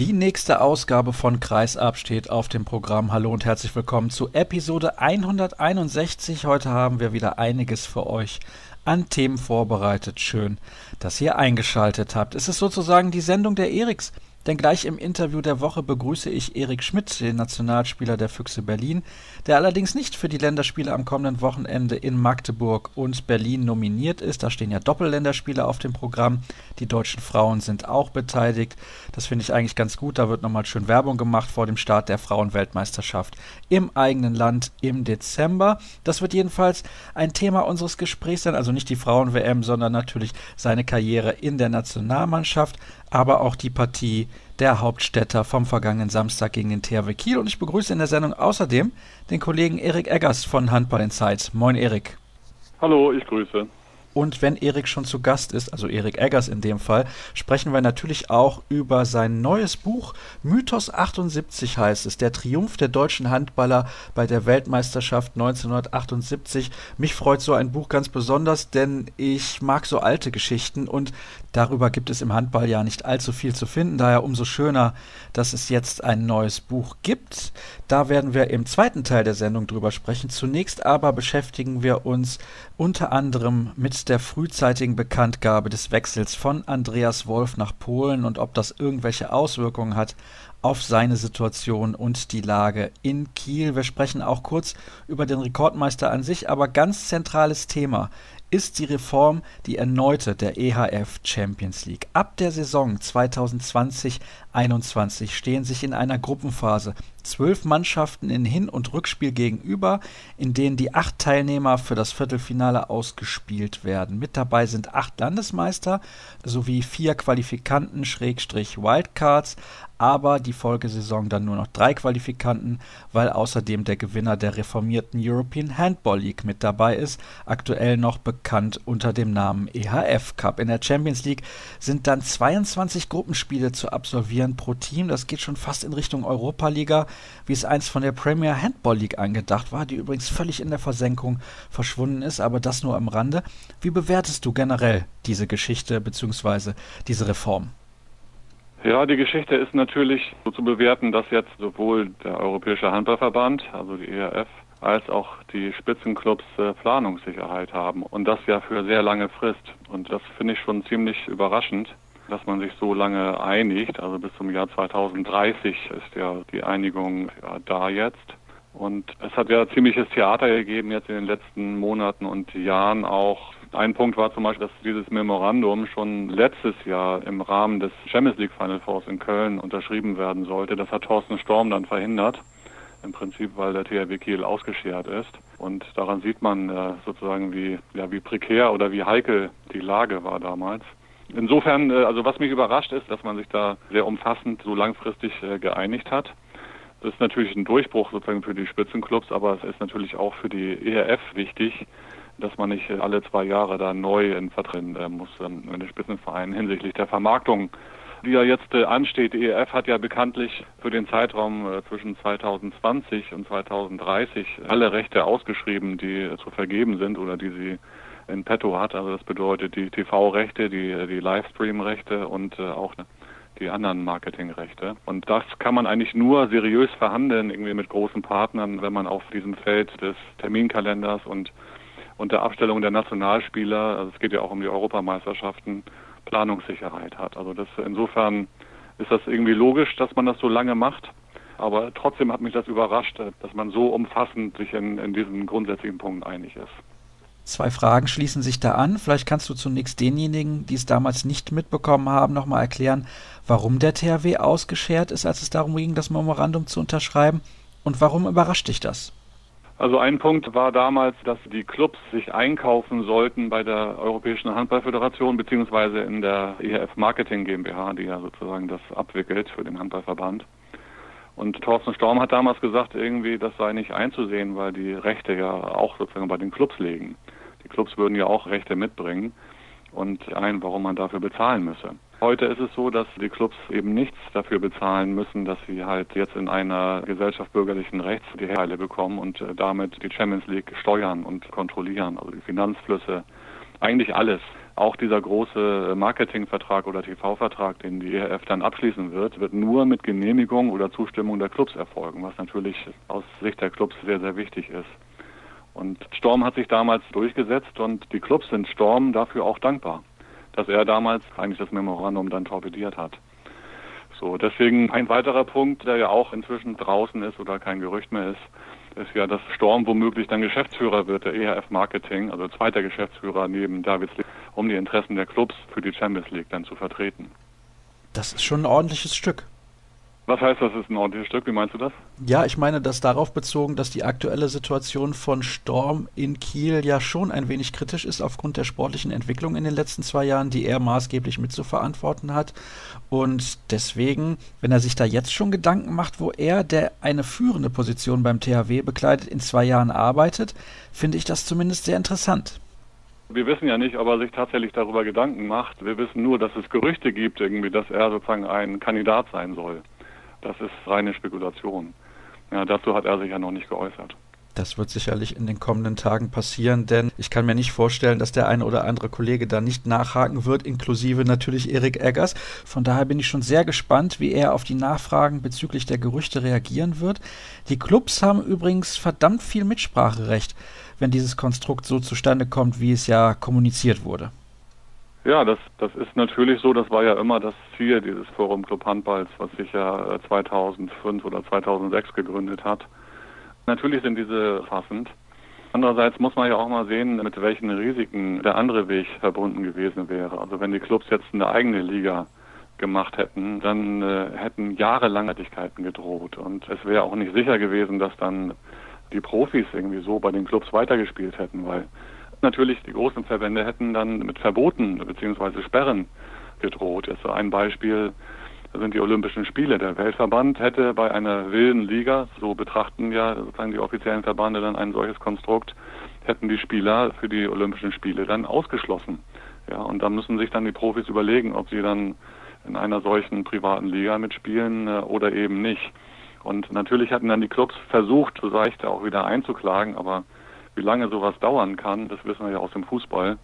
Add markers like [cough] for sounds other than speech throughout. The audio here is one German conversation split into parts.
Die nächste Ausgabe von Kreisab steht auf dem Programm. Hallo und herzlich willkommen zu Episode 161. Heute haben wir wieder einiges für euch an Themen vorbereitet. Schön, dass ihr eingeschaltet habt. Es ist sozusagen die Sendung der Eriks. Denn gleich im Interview der Woche begrüße ich Erik Schmidt, den Nationalspieler der Füchse Berlin, der allerdings nicht für die Länderspiele am kommenden Wochenende in Magdeburg und Berlin nominiert ist. Da stehen ja Doppelländerspiele auf dem Programm. Die deutschen Frauen sind auch beteiligt. Das finde ich eigentlich ganz gut. Da wird nochmal schön Werbung gemacht vor dem Start der Frauenweltmeisterschaft im eigenen Land im Dezember. Das wird jedenfalls ein Thema unseres Gesprächs sein. Also nicht die Frauen-WM, sondern natürlich seine Karriere in der Nationalmannschaft aber auch die Partie der Hauptstädter vom vergangenen Samstag gegen den THW Kiel. Und ich begrüße in der Sendung außerdem den Kollegen Erik Eggers von Handball in Zeit. Moin Erik. Hallo, ich grüße. Und wenn Erik schon zu Gast ist, also Erik Eggers in dem Fall, sprechen wir natürlich auch über sein neues Buch. Mythos 78 heißt es, der Triumph der deutschen Handballer bei der Weltmeisterschaft 1978. Mich freut so ein Buch ganz besonders, denn ich mag so alte Geschichten und darüber gibt es im Handball ja nicht allzu viel zu finden. Daher umso schöner, dass es jetzt ein neues Buch gibt. Da werden wir im zweiten Teil der Sendung drüber sprechen. Zunächst aber beschäftigen wir uns unter anderem mit der frühzeitigen Bekanntgabe des Wechsels von Andreas Wolf nach Polen und ob das irgendwelche Auswirkungen hat auf seine Situation und die Lage in Kiel. Wir sprechen auch kurz über den Rekordmeister an sich, aber ganz zentrales Thema ist die Reform die erneute der EHF Champions League. Ab der Saison 2020-21 stehen sich in einer Gruppenphase zwölf Mannschaften in Hin- und Rückspiel gegenüber, in denen die acht Teilnehmer für das Viertelfinale ausgespielt werden. Mit dabei sind acht Landesmeister sowie vier Qualifikanten Schrägstrich Wildcards, aber die Folgesaison dann nur noch drei Qualifikanten, weil außerdem der Gewinner der reformierten European Handball League mit dabei ist, aktuell noch bekannt unter dem Namen EHF Cup. In der Champions League sind dann 22 Gruppenspiele zu absolvieren pro Team, das geht schon fast in Richtung Europa-Liga, wie es einst von der Premier Handball League angedacht war, die übrigens völlig in der Versenkung verschwunden ist, aber das nur am Rande. Wie bewertest du generell diese Geschichte bzw. diese Reform? Ja, die Geschichte ist natürlich so zu bewerten, dass jetzt sowohl der Europäische Handballverband, also die ERF, als auch die Spitzenclubs äh, Planungssicherheit haben und das ja für sehr lange Frist. Und das finde ich schon ziemlich überraschend, dass man sich so lange einigt. Also bis zum Jahr 2030 ist ja die Einigung ja, da jetzt. Und es hat ja ziemliches Theater gegeben jetzt in den letzten Monaten und Jahren auch ein Punkt war zum Beispiel, dass dieses Memorandum schon letztes Jahr im Rahmen des Champions League Final Fours in Köln unterschrieben werden sollte. Das hat Thorsten Storm dann verhindert. Im Prinzip, weil der THW Kiel ausgeschert ist. Und daran sieht man äh, sozusagen, wie, ja, wie prekär oder wie heikel die Lage war damals. Insofern, äh, also was mich überrascht ist, dass man sich da sehr umfassend so langfristig äh, geeinigt hat. Das ist natürlich ein Durchbruch sozusagen für die Spitzenclubs, aber es ist natürlich auch für die ERF wichtig, dass man nicht alle zwei Jahre da neu in vertreten äh, muss ähm, in den Spitzenvereinen hinsichtlich der Vermarktung, die ja jetzt äh, ansteht. Die ERF hat ja bekanntlich für den Zeitraum äh, zwischen 2020 und 2030 alle Rechte ausgeschrieben, die zu vergeben sind oder die sie in petto hat. Also das bedeutet die TV-Rechte, die, die Livestream-Rechte und auch die anderen Marketingrechte. Und das kann man eigentlich nur seriös verhandeln, irgendwie mit großen Partnern, wenn man auf diesem Feld des Terminkalenders und und der Abstellung der Nationalspieler, also es geht ja auch um die Europameisterschaften, Planungssicherheit hat. Also das insofern ist das irgendwie logisch, dass man das so lange macht. Aber trotzdem hat mich das überrascht, dass man so umfassend sich in, in diesen grundsätzlichen Punkten einig ist. Zwei Fragen schließen sich da an. Vielleicht kannst du zunächst denjenigen, die es damals nicht mitbekommen haben, nochmal erklären, warum der THW ausgeschert ist, als es darum ging, das Memorandum zu unterschreiben. Und warum überrascht dich das? Also ein Punkt war damals, dass die Clubs sich einkaufen sollten bei der Europäischen Handballföderation beziehungsweise in der EHF Marketing GmbH, die ja sozusagen das abwickelt für den Handballverband. Und Thorsten Storm hat damals gesagt, irgendwie, das sei nicht einzusehen, weil die Rechte ja auch sozusagen bei den Clubs liegen. Die Clubs würden ja auch Rechte mitbringen und ein, warum man dafür bezahlen müsse. Heute ist es so, dass die Clubs eben nichts dafür bezahlen müssen, dass sie halt jetzt in einer Gesellschaft bürgerlichen Rechts die Teile bekommen und äh, damit die Champions League steuern und kontrollieren, also die Finanzflüsse, eigentlich alles. auch dieser große Marketingvertrag oder TV-Vertrag, den die ERF dann abschließen wird, wird nur mit Genehmigung oder Zustimmung der Clubs erfolgen, was natürlich aus Sicht der Clubs sehr, sehr wichtig ist. Und Storm hat sich damals durchgesetzt und die Clubs sind Storm dafür auch dankbar, dass er damals eigentlich das Memorandum dann torpediert hat. So, deswegen ein weiterer Punkt, der ja auch inzwischen draußen ist oder kein Gerücht mehr ist, ist ja, dass Storm womöglich dann Geschäftsführer wird der ERF Marketing, also zweiter Geschäftsführer neben Davids, um die Interessen der Clubs für die Champions League dann zu vertreten. Das ist schon ein ordentliches Stück. Was heißt, das ist ein ordentliches Stück? Wie meinst du das? Ja, ich meine das darauf bezogen, dass die aktuelle Situation von Storm in Kiel ja schon ein wenig kritisch ist aufgrund der sportlichen Entwicklung in den letzten zwei Jahren, die er maßgeblich mitzuverantworten hat. Und deswegen, wenn er sich da jetzt schon Gedanken macht, wo er, der eine führende Position beim THW bekleidet, in zwei Jahren arbeitet, finde ich das zumindest sehr interessant. Wir wissen ja nicht, ob er sich tatsächlich darüber Gedanken macht. Wir wissen nur, dass es Gerüchte gibt, irgendwie, dass er sozusagen ein Kandidat sein soll. Das ist reine Spekulation. Ja, dazu hat er sich ja noch nicht geäußert. Das wird sicherlich in den kommenden Tagen passieren, denn ich kann mir nicht vorstellen, dass der eine oder andere Kollege da nicht nachhaken wird, inklusive natürlich Erik Eggers. Von daher bin ich schon sehr gespannt, wie er auf die Nachfragen bezüglich der Gerüchte reagieren wird. Die Clubs haben übrigens verdammt viel Mitspracherecht, wenn dieses Konstrukt so zustande kommt, wie es ja kommuniziert wurde. Ja, das, das ist natürlich so. Das war ja immer das Ziel dieses Forum Club Handballs, was sich ja 2005 äh, oder 2006 gegründet hat. Natürlich sind diese fassend. Andererseits muss man ja auch mal sehen, mit welchen Risiken der andere Weg verbunden gewesen wäre. Also wenn die Clubs jetzt eine eigene Liga gemacht hätten, dann äh, hätten jahrelang Tätigkeiten gedroht. Und es wäre auch nicht sicher gewesen, dass dann die Profis irgendwie so bei den Clubs weitergespielt hätten, weil Natürlich, die großen Verbände hätten dann mit Verboten bzw. Sperren gedroht. Jetzt ein Beispiel sind die Olympischen Spiele. Der Weltverband hätte bei einer wilden Liga, so betrachten ja sozusagen die offiziellen Verbände dann ein solches Konstrukt, hätten die Spieler für die Olympischen Spiele dann ausgeschlossen. Ja, und da müssen sich dann die Profis überlegen, ob sie dann in einer solchen privaten Liga mitspielen äh, oder eben nicht. Und natürlich hatten dann die Clubs versucht, so seicht auch wieder einzuklagen, aber wie lange sowas dauern kann, das wissen wir ja aus dem Fußball,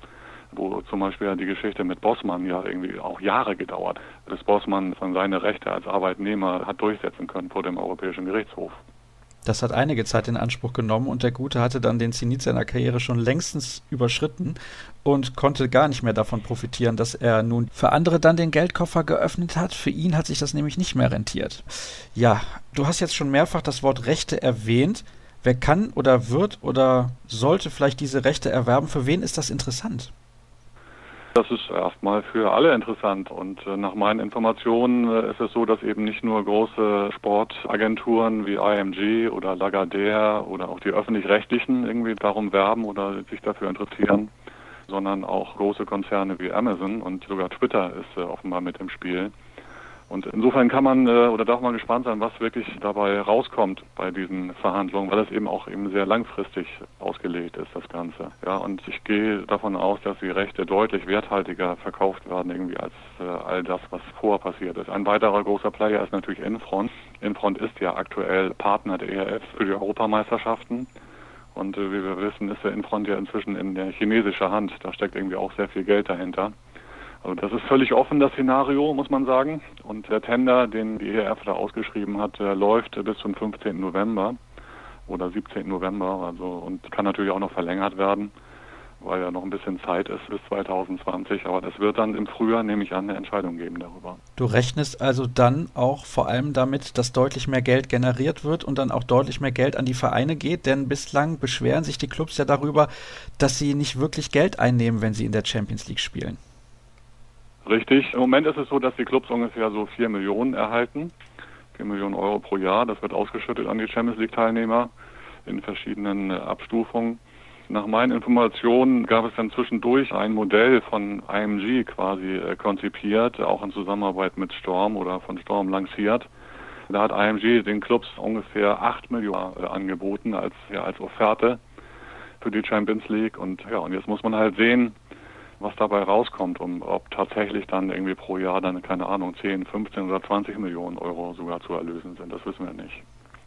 wo zum Beispiel die Geschichte mit Bossmann ja irgendwie auch Jahre gedauert, bis Bossmann von seine Rechte als Arbeitnehmer hat durchsetzen können vor dem Europäischen Gerichtshof. Das hat einige Zeit in Anspruch genommen und der Gute hatte dann den Zenit seiner Karriere schon längstens überschritten und konnte gar nicht mehr davon profitieren, dass er nun für andere dann den Geldkoffer geöffnet hat. Für ihn hat sich das nämlich nicht mehr rentiert. Ja, du hast jetzt schon mehrfach das Wort Rechte erwähnt. Wer kann oder wird oder sollte vielleicht diese Rechte erwerben? Für wen ist das interessant? Das ist erstmal für alle interessant und äh, nach meinen Informationen äh, ist es so, dass eben nicht nur große Sportagenturen wie IMG oder Lagardère oder auch die öffentlich-rechtlichen irgendwie darum werben oder sich dafür interessieren, sondern auch große Konzerne wie Amazon und sogar Twitter ist äh, offenbar mit im Spiel. Und insofern kann man äh, oder darf man gespannt sein, was wirklich dabei rauskommt bei diesen Verhandlungen, weil es eben auch eben sehr langfristig ausgelegt ist, das Ganze. Ja, und ich gehe davon aus, dass die Rechte deutlich werthaltiger verkauft werden irgendwie als äh, all das, was vorher passiert ist. Ein weiterer großer Player ist natürlich Infront. Infront ist ja aktuell Partner der ERF für die Europameisterschaften. Und äh, wie wir wissen, ist der Infront ja inzwischen in der chinesischen Hand. Da steckt irgendwie auch sehr viel Geld dahinter. Also das ist völlig offen, das Szenario, muss man sagen. Und der Tender, den die ERF da ausgeschrieben hat, läuft bis zum 15. November oder 17. November, also und kann natürlich auch noch verlängert werden, weil ja noch ein bisschen Zeit ist bis 2020. Aber es wird dann im Frühjahr, nehme ich an, eine Entscheidung geben darüber. Du rechnest also dann auch vor allem damit, dass deutlich mehr Geld generiert wird und dann auch deutlich mehr Geld an die Vereine geht, denn bislang beschweren sich die Clubs ja darüber, dass sie nicht wirklich Geld einnehmen, wenn sie in der Champions League spielen. Richtig. Im Moment ist es so, dass die Clubs ungefähr so vier Millionen erhalten. Vier Millionen Euro pro Jahr. Das wird ausgeschüttet an die Champions League Teilnehmer in verschiedenen äh, Abstufungen. Nach meinen Informationen gab es dann zwischendurch ein Modell von IMG quasi äh, konzipiert, auch in Zusammenarbeit mit Storm oder von Storm lanciert. Da hat IMG den Clubs ungefähr acht Millionen äh, angeboten als, ja, als Offerte für die Champions League. Und ja, und jetzt muss man halt sehen, was dabei rauskommt und ob tatsächlich dann irgendwie pro Jahr dann, keine Ahnung, 10, 15 oder 20 Millionen Euro sogar zu erlösen sind. Das wissen wir nicht.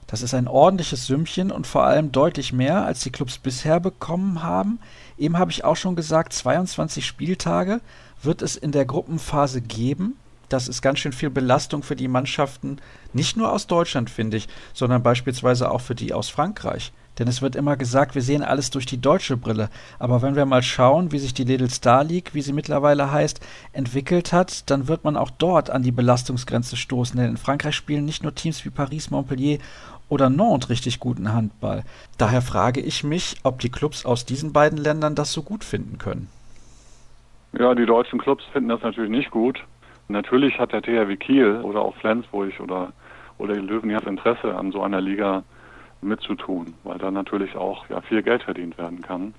Das ist ein ordentliches Sümmchen und vor allem deutlich mehr, als die Clubs bisher bekommen haben. Eben habe ich auch schon gesagt, 22 Spieltage wird es in der Gruppenphase geben. Das ist ganz schön viel Belastung für die Mannschaften, nicht nur aus Deutschland, finde ich, sondern beispielsweise auch für die aus Frankreich. Denn es wird immer gesagt, wir sehen alles durch die deutsche Brille. Aber wenn wir mal schauen, wie sich die Little Star League, wie sie mittlerweile heißt, entwickelt hat, dann wird man auch dort an die Belastungsgrenze stoßen. Denn in Frankreich spielen nicht nur Teams wie Paris, Montpellier oder Nantes richtig guten Handball. Daher frage ich mich, ob die Clubs aus diesen beiden Ländern das so gut finden können. Ja, die deutschen Clubs finden das natürlich nicht gut. Natürlich hat der THW Kiel oder auch Flensburg oder, oder die Löwen ja Interesse an so einer Liga mitzutun, weil da natürlich auch ja, viel Geld verdient werden kann.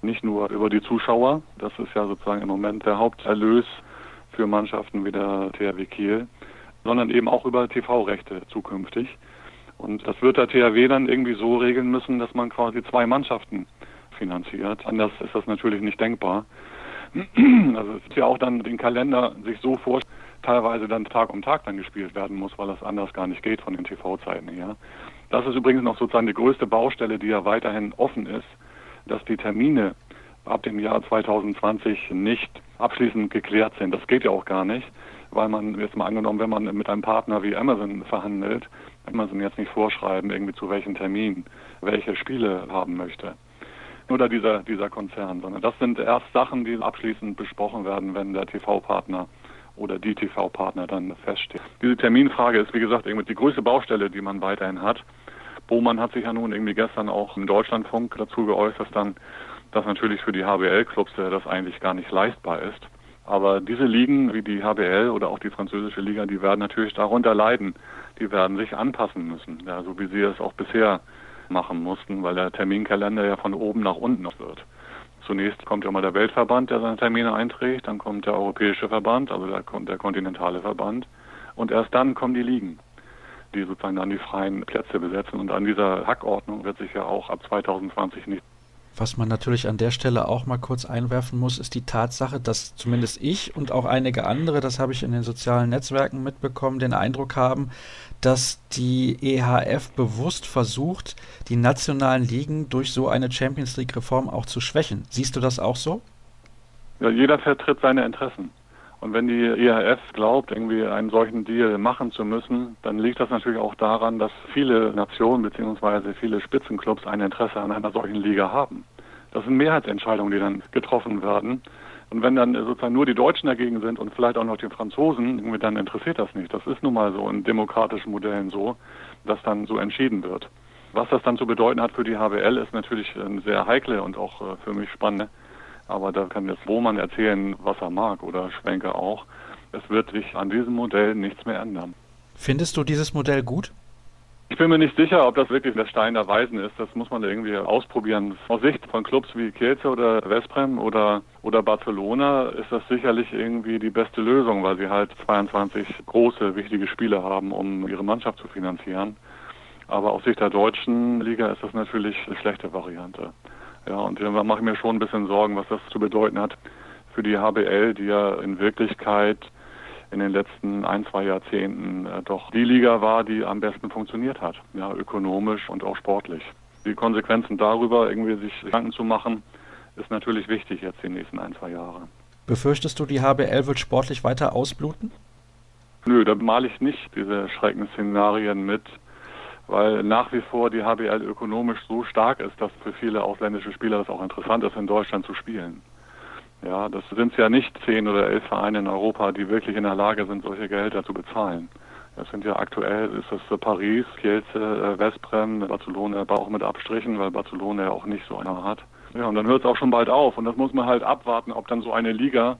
Nicht nur über die Zuschauer, das ist ja sozusagen im Moment der Haupterlös für Mannschaften wie der THW Kiel, sondern eben auch über TV-Rechte zukünftig. Und das wird der THW dann irgendwie so regeln müssen, dass man quasi zwei Mannschaften finanziert. Anders ist das natürlich nicht denkbar. [clears throat] Also es ist ja auch dann den Kalender sich so vor, teilweise dann Tag um Tag dann gespielt werden muss, weil das anders gar nicht geht von den TV-Zeiten her. Das ist übrigens noch sozusagen die größte Baustelle, die ja weiterhin offen ist, dass die Termine ab dem Jahr 2020 nicht abschließend geklärt sind. Das geht ja auch gar nicht, weil man jetzt mal angenommen, wenn man mit einem Partner wie Amazon verhandelt, Amazon jetzt nicht vorschreiben, irgendwie zu welchen Termin welche Spiele haben möchte. Oder dieser, dieser Konzern, sondern das sind erst Sachen, die abschließend besprochen werden, wenn der TV-Partner oder die TV-Partner dann feststeht. Diese Terminfrage ist, wie gesagt, irgendwie die größte Baustelle, die man weiterhin hat. Bohmann hat sich ja nun irgendwie gestern auch im Deutschlandfunk dazu geäußert, dann, dass natürlich für die HBL-Clubs das eigentlich gar nicht leistbar ist. Aber diese Ligen wie die HBL oder auch die französische Liga, die werden natürlich darunter leiden. Die werden sich anpassen müssen, ja, so wie sie es auch bisher machen mussten, weil der Terminkalender ja von oben nach unten wird. Zunächst kommt ja mal der Weltverband, der seine Termine einträgt, dann kommt der Europäische Verband, also der, der kontinentale Verband, und erst dann kommen die Ligen die sozusagen dann die freien Plätze besetzen. Und an dieser Hackordnung wird sich ja auch ab 2020 nicht was man natürlich an der Stelle auch mal kurz einwerfen muss, ist die Tatsache, dass zumindest ich und auch einige andere, das habe ich in den sozialen Netzwerken mitbekommen, den Eindruck haben, dass die EHF bewusst versucht, die nationalen Ligen durch so eine Champions League-Reform auch zu schwächen. Siehst du das auch so? Ja, jeder vertritt seine Interessen. Und wenn die IHF glaubt, irgendwie einen solchen Deal machen zu müssen, dann liegt das natürlich auch daran, dass viele Nationen bzw. viele Spitzenclubs ein Interesse an einer solchen Liga haben. Das sind Mehrheitsentscheidungen, die dann getroffen werden. Und wenn dann sozusagen nur die Deutschen dagegen sind und vielleicht auch noch die Franzosen, dann interessiert das nicht. Das ist nun mal so in demokratischen Modellen so, dass dann so entschieden wird. Was das dann zu bedeuten hat für die HBL, ist natürlich eine sehr heikle und auch äh, für mich spannende aber da kann jetzt Wohmann erzählen, was er mag oder Schwenke auch. Es wird sich an diesem Modell nichts mehr ändern. Findest du dieses Modell gut? Ich bin mir nicht sicher, ob das wirklich der Stein der Weisen ist. Das muss man irgendwie ausprobieren. Aus Sicht von Clubs wie Kielce oder Vesprem oder, oder Barcelona ist das sicherlich irgendwie die beste Lösung, weil sie halt 22 große, wichtige Spiele haben, um ihre Mannschaft zu finanzieren. Aber aus Sicht der deutschen Liga ist das natürlich eine schlechte Variante. Ja, und da mache ich mir schon ein bisschen Sorgen, was das zu bedeuten hat für die HBL, die ja in Wirklichkeit in den letzten ein, zwei Jahrzehnten äh, doch die Liga war, die am besten funktioniert hat, ja, ökonomisch und auch sportlich. Die Konsequenzen darüber, irgendwie sich Gedanken zu machen, ist natürlich wichtig jetzt die nächsten ein, zwei Jahre. Befürchtest du, die HBL wird sportlich weiter ausbluten? Nö, da male ich nicht diese Schreckensszenarien mit weil nach wie vor die HBL ökonomisch so stark ist, dass für viele ausländische Spieler es auch interessant ist, in Deutschland zu spielen. Ja, das sind ja nicht zehn oder elf Vereine in Europa, die wirklich in der Lage sind, solche Gehälter zu bezahlen. Das sind ja aktuell, ist das Paris, Kielce, äh, Vesprem, Barcelona, aber auch mit Abstrichen, weil Barcelona ja auch nicht so einer hat. Ja, und dann hört es auch schon bald auf. Und das muss man halt abwarten, ob dann so eine Liga,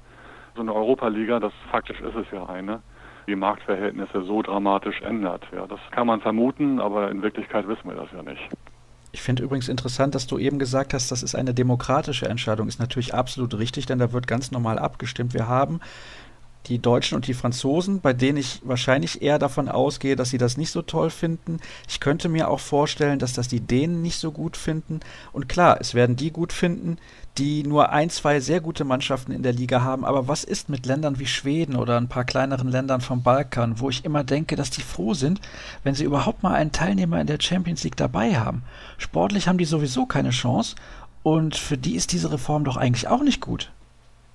so eine Europa-Liga, das faktisch ist es ja eine, die Marktverhältnisse so dramatisch ändert. Ja, das kann man vermuten, aber in Wirklichkeit wissen wir das ja nicht. Ich finde übrigens interessant, dass du eben gesagt hast, das ist eine demokratische Entscheidung. Ist natürlich absolut richtig, denn da wird ganz normal abgestimmt. Wir haben die Deutschen und die Franzosen, bei denen ich wahrscheinlich eher davon ausgehe, dass sie das nicht so toll finden. Ich könnte mir auch vorstellen, dass das die Dänen nicht so gut finden. Und klar, es werden die gut finden, die nur ein, zwei sehr gute Mannschaften in der Liga haben. Aber was ist mit Ländern wie Schweden oder ein paar kleineren Ländern vom Balkan, wo ich immer denke, dass die froh sind, wenn sie überhaupt mal einen Teilnehmer in der Champions League dabei haben? Sportlich haben die sowieso keine Chance. Und für die ist diese Reform doch eigentlich auch nicht gut.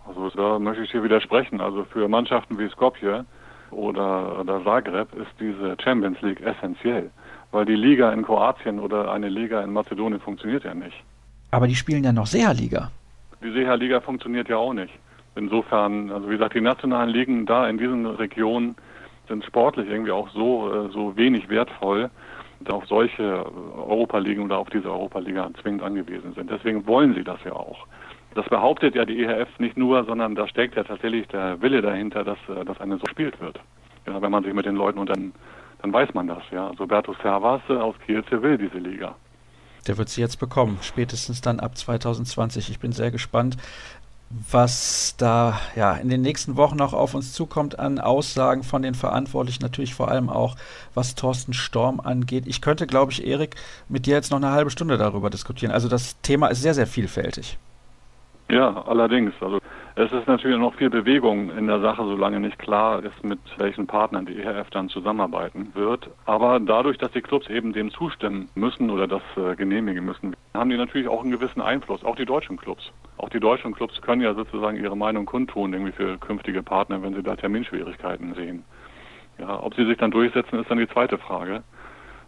Also da möchte ich dir widersprechen. Also für Mannschaften wie Skopje oder, oder Zagreb ist diese Champions League essentiell, weil die Liga in Kroatien oder eine Liga in Mazedonien funktioniert ja nicht. Aber die spielen ja noch Seha-Liga. Die Seha-Liga funktioniert ja auch nicht. Insofern, also wie gesagt, die nationalen Ligen da in diesen Regionen sind sportlich irgendwie auch so, äh, so wenig wertvoll, dass auf solche Europa-Ligen oder auf diese Europa-Liga zwingend angewiesen sind. Deswegen wollen sie das ja auch. Das behauptet ja die EHF nicht nur, sondern da steckt ja tatsächlich der Wille dahinter, dass, äh, dass eine so gespielt wird. Ja, wenn man sich mit den Leuten und dann, weiß man das. Ja, also Servas äh, aus Kielce will diese Liga. Der wird sie jetzt bekommen, spätestens dann ab 2020. Ich bin sehr gespannt, was da ja in den nächsten Wochen noch auf uns zukommt an Aussagen von den Verantwortlichen, natürlich vor allem auch was Thorsten Storm angeht. Ich könnte, glaube ich, Erik, mit dir jetzt noch eine halbe Stunde darüber diskutieren. Also das Thema ist sehr, sehr vielfältig. Ja, allerdings. Also es ist natürlich noch viel Bewegung in der Sache, solange nicht klar ist, mit welchen Partnern die EHF dann zusammenarbeiten wird. Aber dadurch, dass die Clubs eben dem zustimmen müssen oder das äh, genehmigen müssen, haben die natürlich auch einen gewissen Einfluss, auch die deutschen Clubs. Auch die deutschen Clubs können ja sozusagen ihre Meinung kundtun, irgendwie für künftige Partner, wenn sie da Terminschwierigkeiten sehen. Ja, ob sie sich dann durchsetzen, ist dann die zweite Frage.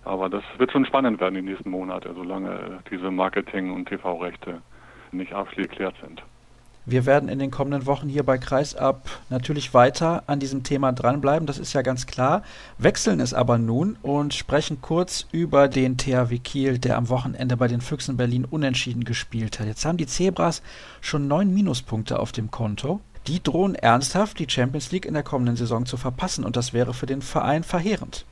Aber das wird schon spannend werden die nächsten Monate, solange diese Marketing- und TV-Rechte nicht abschließend geklärt sind. Wir werden in den kommenden Wochen hier bei Kreisab natürlich weiter an diesem Thema dranbleiben, das ist ja ganz klar. Wechseln es aber nun und sprechen kurz über den THW Kiel, der am Wochenende bei den Füchsen Berlin unentschieden gespielt hat. Jetzt haben die Zebras schon neun Minuspunkte auf dem Konto. Die drohen ernsthaft, die Champions League in der kommenden Saison zu verpassen und das wäre für den Verein verheerend.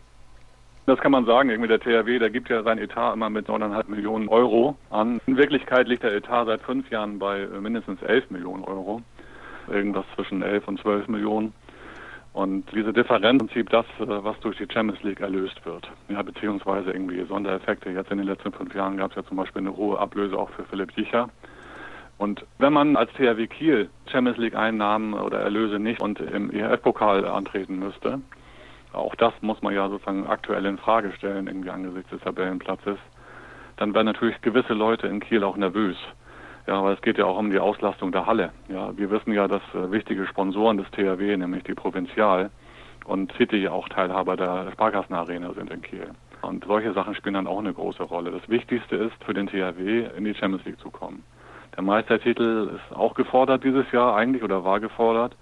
Das kann man sagen. Irgendwie der THW, der gibt ja sein Etat immer mit 9,5 Millionen Euro an. In Wirklichkeit liegt der Etat seit fünf Jahren bei äh, mindestens 11 Millionen Euro. Irgendwas zwischen 11 und 12 Millionen. Und diese Differenz im Prinzip das, äh, was durch die Champions League erlöst wird. Ja, beziehungsweise irgendwie Sondereffekte. Jetzt in den letzten fünf Jahren gab es ja zum Beispiel eine hohe Ablöse auch für Philipp Jicher. Und wenn man als THW Kiel Champions League Einnahmen oder Erlöse nicht und im EHF-Pokal antreten müsste, auch das muss man ja sozusagen aktuell in Frage stellen, irgendwie angesichts des Tabellenplatzes, dann werden natürlich gewisse Leute in Kiel auch nervös. Ja, aber es geht ja auch um die Auslastung der Halle. Ja, wir wissen ja, dass äh, wichtige Sponsoren des THW, nämlich die Provinzial und City auch Teilhaber der Sparkassenarena sind in Kiel. Und solche Sachen spielen dann auch eine große Rolle. Das Wichtigste ist für den THW in die Champions League zu kommen. Der Meistertitel ist auch gefordert dieses Jahr eigentlich oder war gefordert.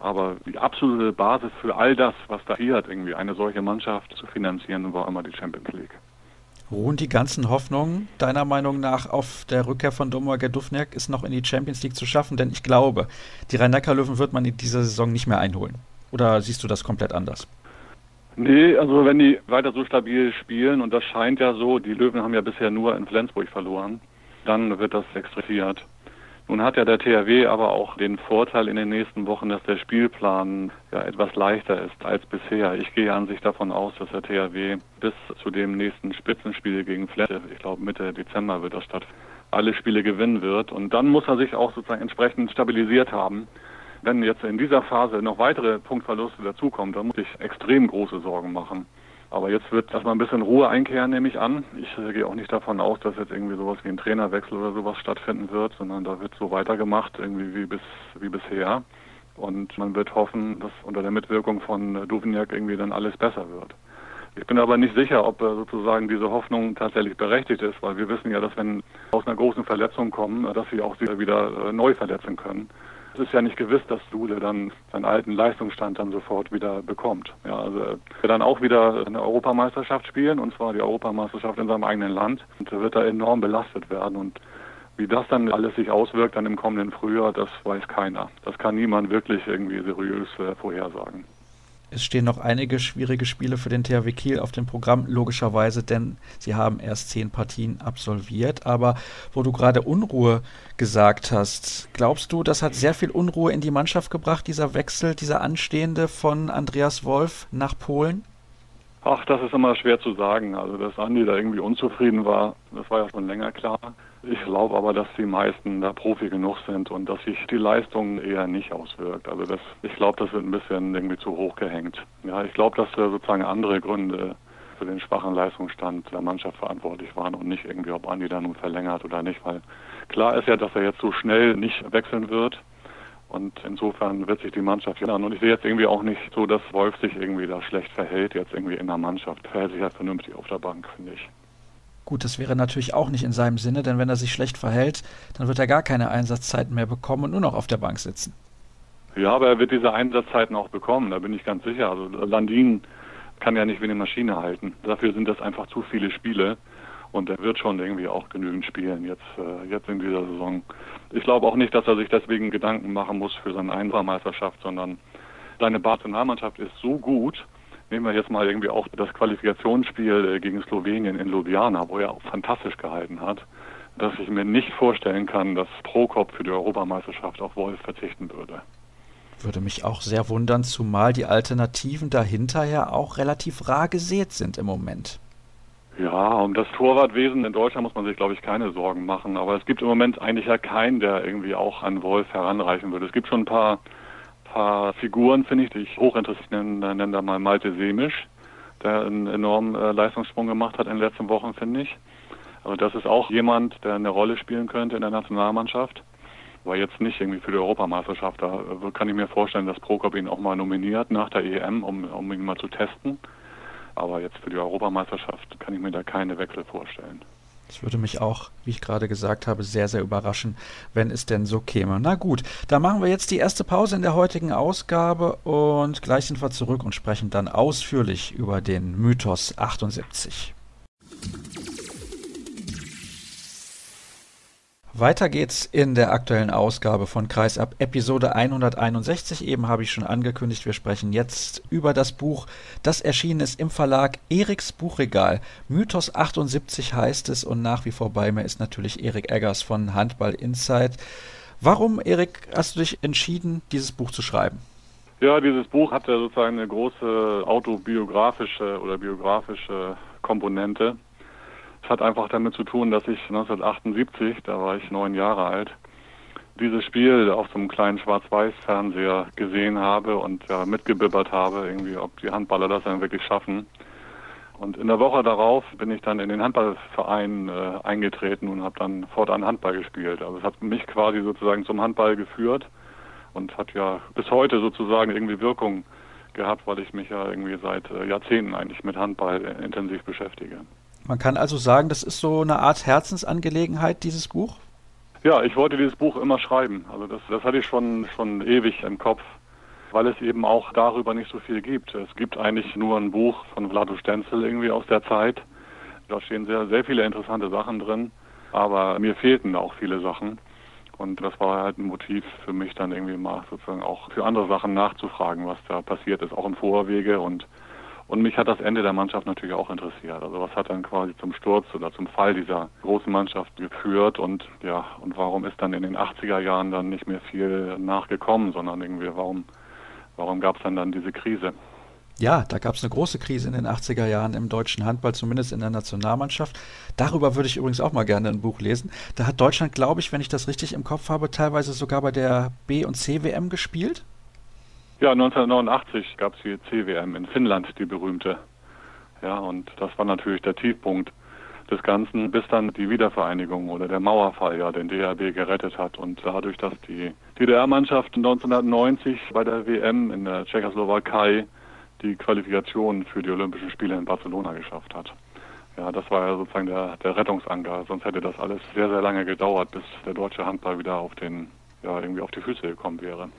Aber die absolute Basis für all das, was da hier hat, irgendwie eine solche Mannschaft zu finanzieren, war immer die Champions League. Ruhen die ganzen Hoffnungen deiner Meinung nach auf der Rückkehr von Domagoj Dufniak ist noch in die Champions League zu schaffen? Denn ich glaube, die Rhein-Neckar-Löwen wird man in dieser Saison nicht mehr einholen. Oder siehst du das komplett anders? Nee, also wenn die weiter so stabil spielen, und das scheint ja so, die Löwen haben ja bisher nur in Flensburg verloren, dann wird das extrahiert. Nun hat ja der THW aber auch den Vorteil in den nächsten Wochen, dass der Spielplan ja etwas leichter ist als bisher. Ich gehe an sich davon aus, dass der THW bis zu dem nächsten Spitzenspiel gegen Flette, ich glaube Mitte Dezember wird das stattfinden, alle Spiele gewinnen wird. Und dann muss er sich auch sozusagen entsprechend stabilisiert haben. Wenn jetzt in dieser Phase noch weitere Punktverluste dazukommen, dann muss ich extrem große Sorgen machen. Aber jetzt wird erstmal ein bisschen Ruhe einkehren, nehme ich an. Ich äh, gehe auch nicht davon aus, dass jetzt irgendwie sowas wie ein Trainerwechsel oder sowas stattfinden wird, sondern da wird so weitergemacht, irgendwie wie bis wie bisher. Und man wird hoffen, dass unter der Mitwirkung von äh, Duvniak irgendwie dann alles besser wird. Ich bin aber nicht sicher, ob äh, sozusagen diese Hoffnung tatsächlich berechtigt ist, weil wir wissen ja, dass wenn aus einer großen Verletzung kommen, äh, dass sie auch wieder neu verletzen können. Es ist ja nicht gewiss, dass Dule dann seinen alten Leistungsstand dann sofort wieder bekommt. Ja, also er wird dann auch wieder eine Europameisterschaft spielen, und zwar die Europameisterschaft in seinem eigenen Land. Und er wird da enorm belastet werden. Und wie das dann alles sich auswirkt dann im kommenden Frühjahr, das weiß keiner. Das kann niemand wirklich irgendwie seriös äh, vorhersagen. Es stehen noch einige schwierige Spiele für den THW Kiel auf dem Programm, logischerweise, denn sie haben erst zehn Partien absolviert. Aber wo du gerade Unruhe gesagt hast, glaubst du, das hat sehr viel Unruhe in die Mannschaft gebracht, dieser Wechsel, dieser anstehende von Andreas Wolf nach Polen? Ach, das ist immer schwer zu sagen. Also, dass Andi da irgendwie unzufrieden war, das war ja schon länger klar. Ich glaube aber, dass die meisten da Profi genug sind und dass sich die Leistung eher nicht auswirkt. Also das, ich glaube, das wird ein bisschen irgendwie zu hoch gehängt. Ja, ich glaube, dass da sozusagen andere Gründe für den schwachen Leistungsstand der Mannschaft verantwortlich waren und nicht irgendwie, ob Andi da nun verlängert oder nicht, weil klar ist ja, dass er jetzt so schnell nicht wechseln wird. Und insofern wird sich die Mannschaft ändern. Und ich sehe jetzt irgendwie auch nicht so, dass Wolf sich irgendwie da schlecht verhält, jetzt irgendwie in der Mannschaft. Er Verhält sich halt vernünftig auf der Bank, finde ich. Gut, das wäre natürlich auch nicht in seinem Sinne, denn wenn er sich schlecht verhält, dann wird er gar keine Einsatzzeiten mehr bekommen und nur noch auf der Bank sitzen. Ja, aber er wird diese Einsatzzeiten auch bekommen, da bin ich ganz sicher. Also Landin kann ja nicht wie eine Maschine halten. Dafür sind das einfach zu viele Spiele und er wird schon irgendwie auch genügend spielen jetzt, äh, jetzt in dieser Saison. Ich glaube auch nicht, dass er sich deswegen Gedanken machen muss für seine Einsermeisterschaft, sondern seine Nationalmannschaft ist so gut, Nehmen wir jetzt mal irgendwie auch das Qualifikationsspiel äh, gegen Slowenien in Ljubljana, wo er auch fantastisch gehalten hat, dass ich mir nicht vorstellen kann, dass Prokop für die Europameisterschaft auf Wolf verzichten würde. Würde mich auch sehr wundern, zumal die Alternativen dahinter ja auch relativ rar gesät sind im Moment. Ja, um das Torwartwesen in Deutschland muss man sich, glaube ich, keine Sorgen machen. Aber es gibt im Moment eigentlich ja keinen, der irgendwie auch an Wolf heranreichen würde. Es gibt schon ein paar paar Figuren, finde ich, die ich hochinteressant nenne, nenne da mal Malte Semisch, der einen enormen äh, Leistungssprung gemacht hat in den letzten Wochen, finde ich. Also das ist auch jemand, der eine Rolle spielen könnte in der Nationalmannschaft. Aber jetzt nicht irgendwie für die Europameisterschaft. Da äh, kann ich mir vorstellen, dass Prokop ihn auch mal nominiert nach der EM, um, um ihn mal zu testen. Aber jetzt für die Europameisterschaft kann ich mir da keine Wechsel vorstellen. Das würde mich auch, wie ich gerade gesagt habe, sehr, sehr überraschen, wenn es denn so käme. Na gut, da machen wir jetzt die erste Pause in der heutigen Ausgabe und gleich sind wir zurück und sprechen dann ausführlich über den Mythos 78. Weiter geht's in der aktuellen Ausgabe von Kreisab Episode 161. Eben habe ich schon angekündigt, wir sprechen jetzt über das Buch, das erschienen ist im Verlag Eriks Buchregal. Mythos 78 heißt es und nach wie vor bei mir ist natürlich Erik Eggers von Handball Insight. Warum, Erik, hast du dich entschieden, dieses Buch zu schreiben? Ja, dieses Buch hat ja sozusagen eine große autobiografische oder biografische Komponente. Es hat einfach damit zu tun, dass ich 1978, da war ich neun Jahre alt, dieses Spiel auf so einem kleinen Schwarz-Weiß-Fernseher gesehen habe und ja, mitgebibbert habe, irgendwie, ob die Handballer das dann wirklich schaffen. Und in der Woche darauf bin ich dann in den Handballverein äh, eingetreten und habe dann fortan Handball gespielt. Also es hat mich quasi sozusagen zum Handball geführt und hat ja bis heute sozusagen irgendwie Wirkung gehabt, weil ich mich ja irgendwie seit äh, Jahrzehnten eigentlich mit Handball äh, intensiv beschäftige. Man kann also sagen, das ist so eine Art Herzensangelegenheit, dieses Buch? Ja, ich wollte dieses Buch immer schreiben. Also das, das hatte ich schon, schon ewig im Kopf, weil es eben auch darüber nicht so viel gibt. Es gibt eigentlich nur ein Buch von Vlado Stenzel irgendwie aus der Zeit. Da stehen sehr, sehr viele interessante Sachen drin, aber mir fehlten auch viele Sachen. Und das war halt ein Motiv für mich dann irgendwie mal sozusagen auch für andere Sachen nachzufragen, was da passiert ist, auch im Vorwege und und mich hat das Ende der Mannschaft natürlich auch interessiert. Also was hat dann quasi zum Sturz oder zum Fall dieser großen Mannschaft geführt und ja, und warum ist dann in den 80er Jahren dann nicht mehr viel nachgekommen, sondern irgendwie warum, warum gab es dann dann diese Krise? Ja, da gab es eine große Krise in den 80er Jahren im deutschen Handball, zumindest in der Nationalmannschaft. Darüber würde ich übrigens auch mal gerne ein Buch lesen. Da hat Deutschland, glaube ich, wenn ich das richtig im Kopf habe, teilweise sogar bei der B- und C-WM gespielt. Ja, 1989 gab es die CWM in Finnland, die berühmte. Ja, und das war natürlich der Tiefpunkt des Ganzen, bis dann die Wiedervereinigung oder der Mauerfall ja den DRB gerettet hat. Und dadurch, dass die DDR-Mannschaft 1990 bei der WM in der Tschechoslowakei die Qualifikation für die Olympischen Spiele in Barcelona geschafft hat. Ja, das war ja sozusagen der, der Rettungsanker. Sonst hätte das alles sehr, sehr lange gedauert, bis der deutsche Handball wieder auf den, ja, irgendwie auf die Füße gekommen wäre.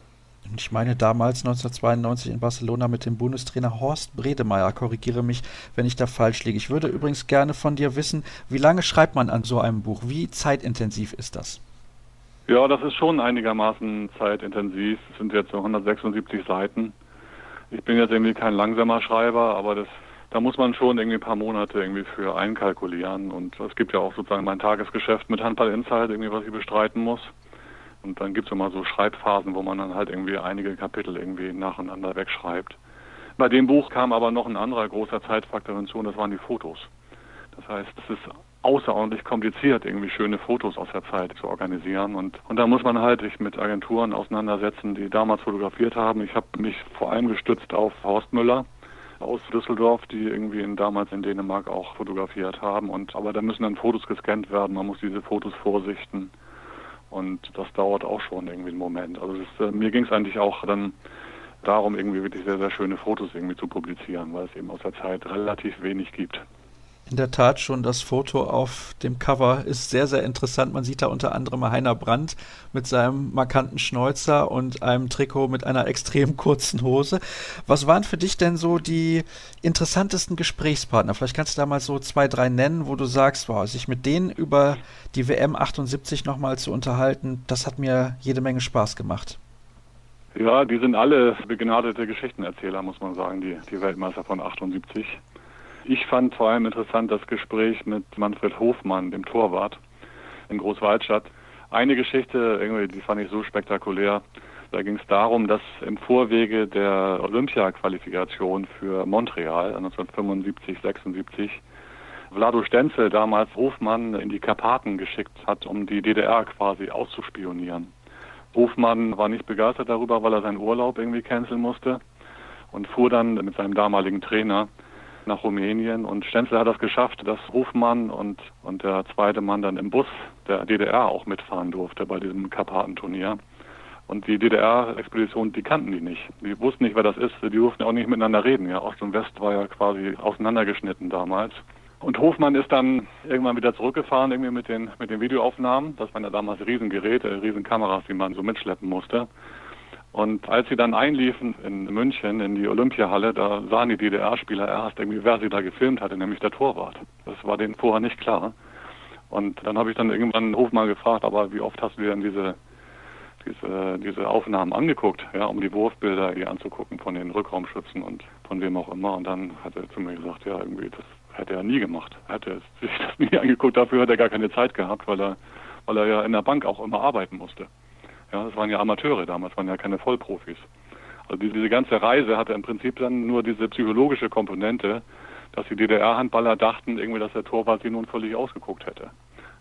Und ich meine damals 1992 in Barcelona mit dem Bundestrainer Horst Bredemeier. Korrigiere mich, wenn ich da falsch liege. Ich würde übrigens gerne von dir wissen, wie lange schreibt man an so einem Buch? Wie zeitintensiv ist das? Ja, das ist schon einigermaßen zeitintensiv. Es sind jetzt so 176 Seiten. Ich bin jetzt irgendwie kein langsamer Schreiber, aber das da muss man schon irgendwie ein paar Monate irgendwie für einkalkulieren. Und es gibt ja auch sozusagen mein Tagesgeschäft mit Handball Insight, irgendwie, was ich bestreiten muss. Und dann gibt es immer so Schreibphasen, wo man dann halt irgendwie einige Kapitel irgendwie nacheinander wegschreibt. Bei dem Buch kam aber noch ein anderer großer Zeitfaktor hinzu, das waren die Fotos. Das heißt, es ist außerordentlich kompliziert, irgendwie schöne Fotos aus der Zeit zu organisieren. Und, und da muss man halt sich mit Agenturen auseinandersetzen, die damals fotografiert haben. Ich habe mich vor allem gestützt auf Horst Müller aus Düsseldorf, die irgendwie in, damals in Dänemark auch fotografiert haben. Und aber da müssen dann Fotos gescannt werden, man muss diese Fotos vorsichten. Und das dauert auch schon irgendwie einen Moment. Also ist, äh, mir ging es eigentlich auch dann darum, irgendwie wirklich sehr, sehr schöne Fotos irgendwie zu publizieren, weil es eben aus der Zeit relativ wenig gibt. In der Tat schon das Foto auf dem Cover ist sehr, sehr interessant. Man sieht da unter anderem Heiner Brandt mit seinem markanten Schnäuzer und einem Trikot mit einer extrem [laughs] kurzen Hose. Was waren für dich denn so die interessantesten Gesprächspartner? Vielleicht kannst du da mal so zwei, drei nennen, wo du sagst, wow, sich mit denen über die WM 78 nochmal zu unterhalten, das hat mir jede Menge Spaß gemacht. Ja, die sind alle begnadete Geschichtenerzähler, muss man sagen, die, die Weltmeister von 78. Ich fand vor allem interessant das Gespräch mit Manfred Hofmann, dem Torwart in Großwaldstadt. Eine Geschichte, irgendwie, die fand ich so spektakulär. Da ging es darum, dass im Vorwege der Olympia-Qualifikation für Montreal 1975, 76 Vlado Stenzel damals Hofmann in die Karpaten geschickt hat, um die DDR quasi auszuspionieren. Hofmann war nicht begeistert darüber, weil er seinen Urlaub irgendwie canceln musste und fuhr dann mit seinem damaligen Trainer nach Rumänien und Stenzel hat das geschafft, dass Hofmann und, und der zweite Mann dann im Bus der DDR auch mitfahren durfte bei diesem Karpatenturnier. Und die DDR-Expedition, die kannten die nicht. Die wussten nicht, wer das ist. Die durften auch nicht miteinander reden. Ja, Ost und West war ja quasi auseinandergeschnitten damals. Und Hofmann ist dann irgendwann wieder zurückgefahren, irgendwie mit den, mit den Videoaufnahmen. Das waren ja damals Riesengeräte, Riesenkameras, die man so mitschleppen musste. Und als sie dann einliefen in München in die Olympiahalle, da sahen die DDR-Spieler erst irgendwie, wer sie da gefilmt hatte, nämlich der Torwart. Das war denen vorher nicht klar. Und dann habe ich dann irgendwann Hofmann gefragt, aber wie oft hast du denn diese, diese, diese Aufnahmen angeguckt, ja, um die Wurfbilder hier anzugucken von den Rückraumschützen und von wem auch immer. Und dann hat er zu mir gesagt, ja, irgendwie, das Hätte er nie gemacht. Hätte sich [laughs] das nie angeguckt. Dafür hat er gar keine Zeit gehabt, weil er, weil er ja in der Bank auch immer arbeiten musste. Ja, das waren ja Amateure damals, waren ja keine Vollprofis. Also diese, diese ganze Reise hatte im Prinzip dann nur diese psychologische Komponente, dass die DDR-Handballer dachten, irgendwie, dass der Torwart sie nun völlig ausgeguckt hätte.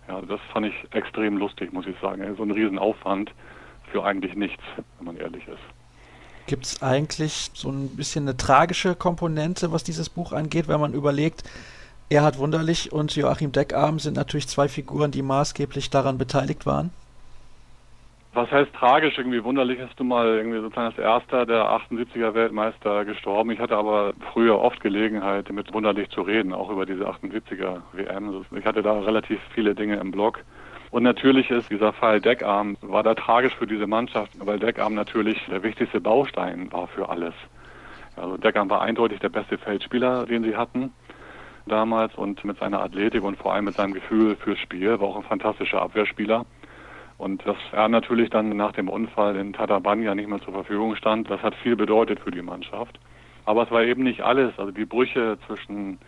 Ja, das fand ich extrem lustig, muss ich sagen. So ein Riesenaufwand für eigentlich nichts, wenn man ehrlich ist. Gibt es eigentlich so ein bisschen eine tragische Komponente, was dieses Buch angeht, wenn man überlegt, Erhard Wunderlich und Joachim Deckarm sind natürlich zwei Figuren, die maßgeblich daran beteiligt waren? Was heißt tragisch? Irgendwie wunderlich ist du mal irgendwie sozusagen als erster der 78er Weltmeister gestorben. Ich hatte aber früher oft Gelegenheit, mit Wunderlich zu reden, auch über diese 78er WM. Ich hatte da relativ viele Dinge im Blog. Und natürlich ist dieser Fall Deckarm, war da tragisch für diese Mannschaft, weil Deckarm natürlich der wichtigste Baustein war für alles. Also Deckarm war eindeutig der beste Feldspieler, den sie hatten damals und mit seiner Athletik und vor allem mit seinem Gefühl fürs Spiel war auch ein fantastischer Abwehrspieler. Und dass er natürlich dann nach dem Unfall in Tatabanya nicht mehr zur Verfügung stand, das hat viel bedeutet für die Mannschaft. Aber es war eben nicht alles. Also die Brüche zwischen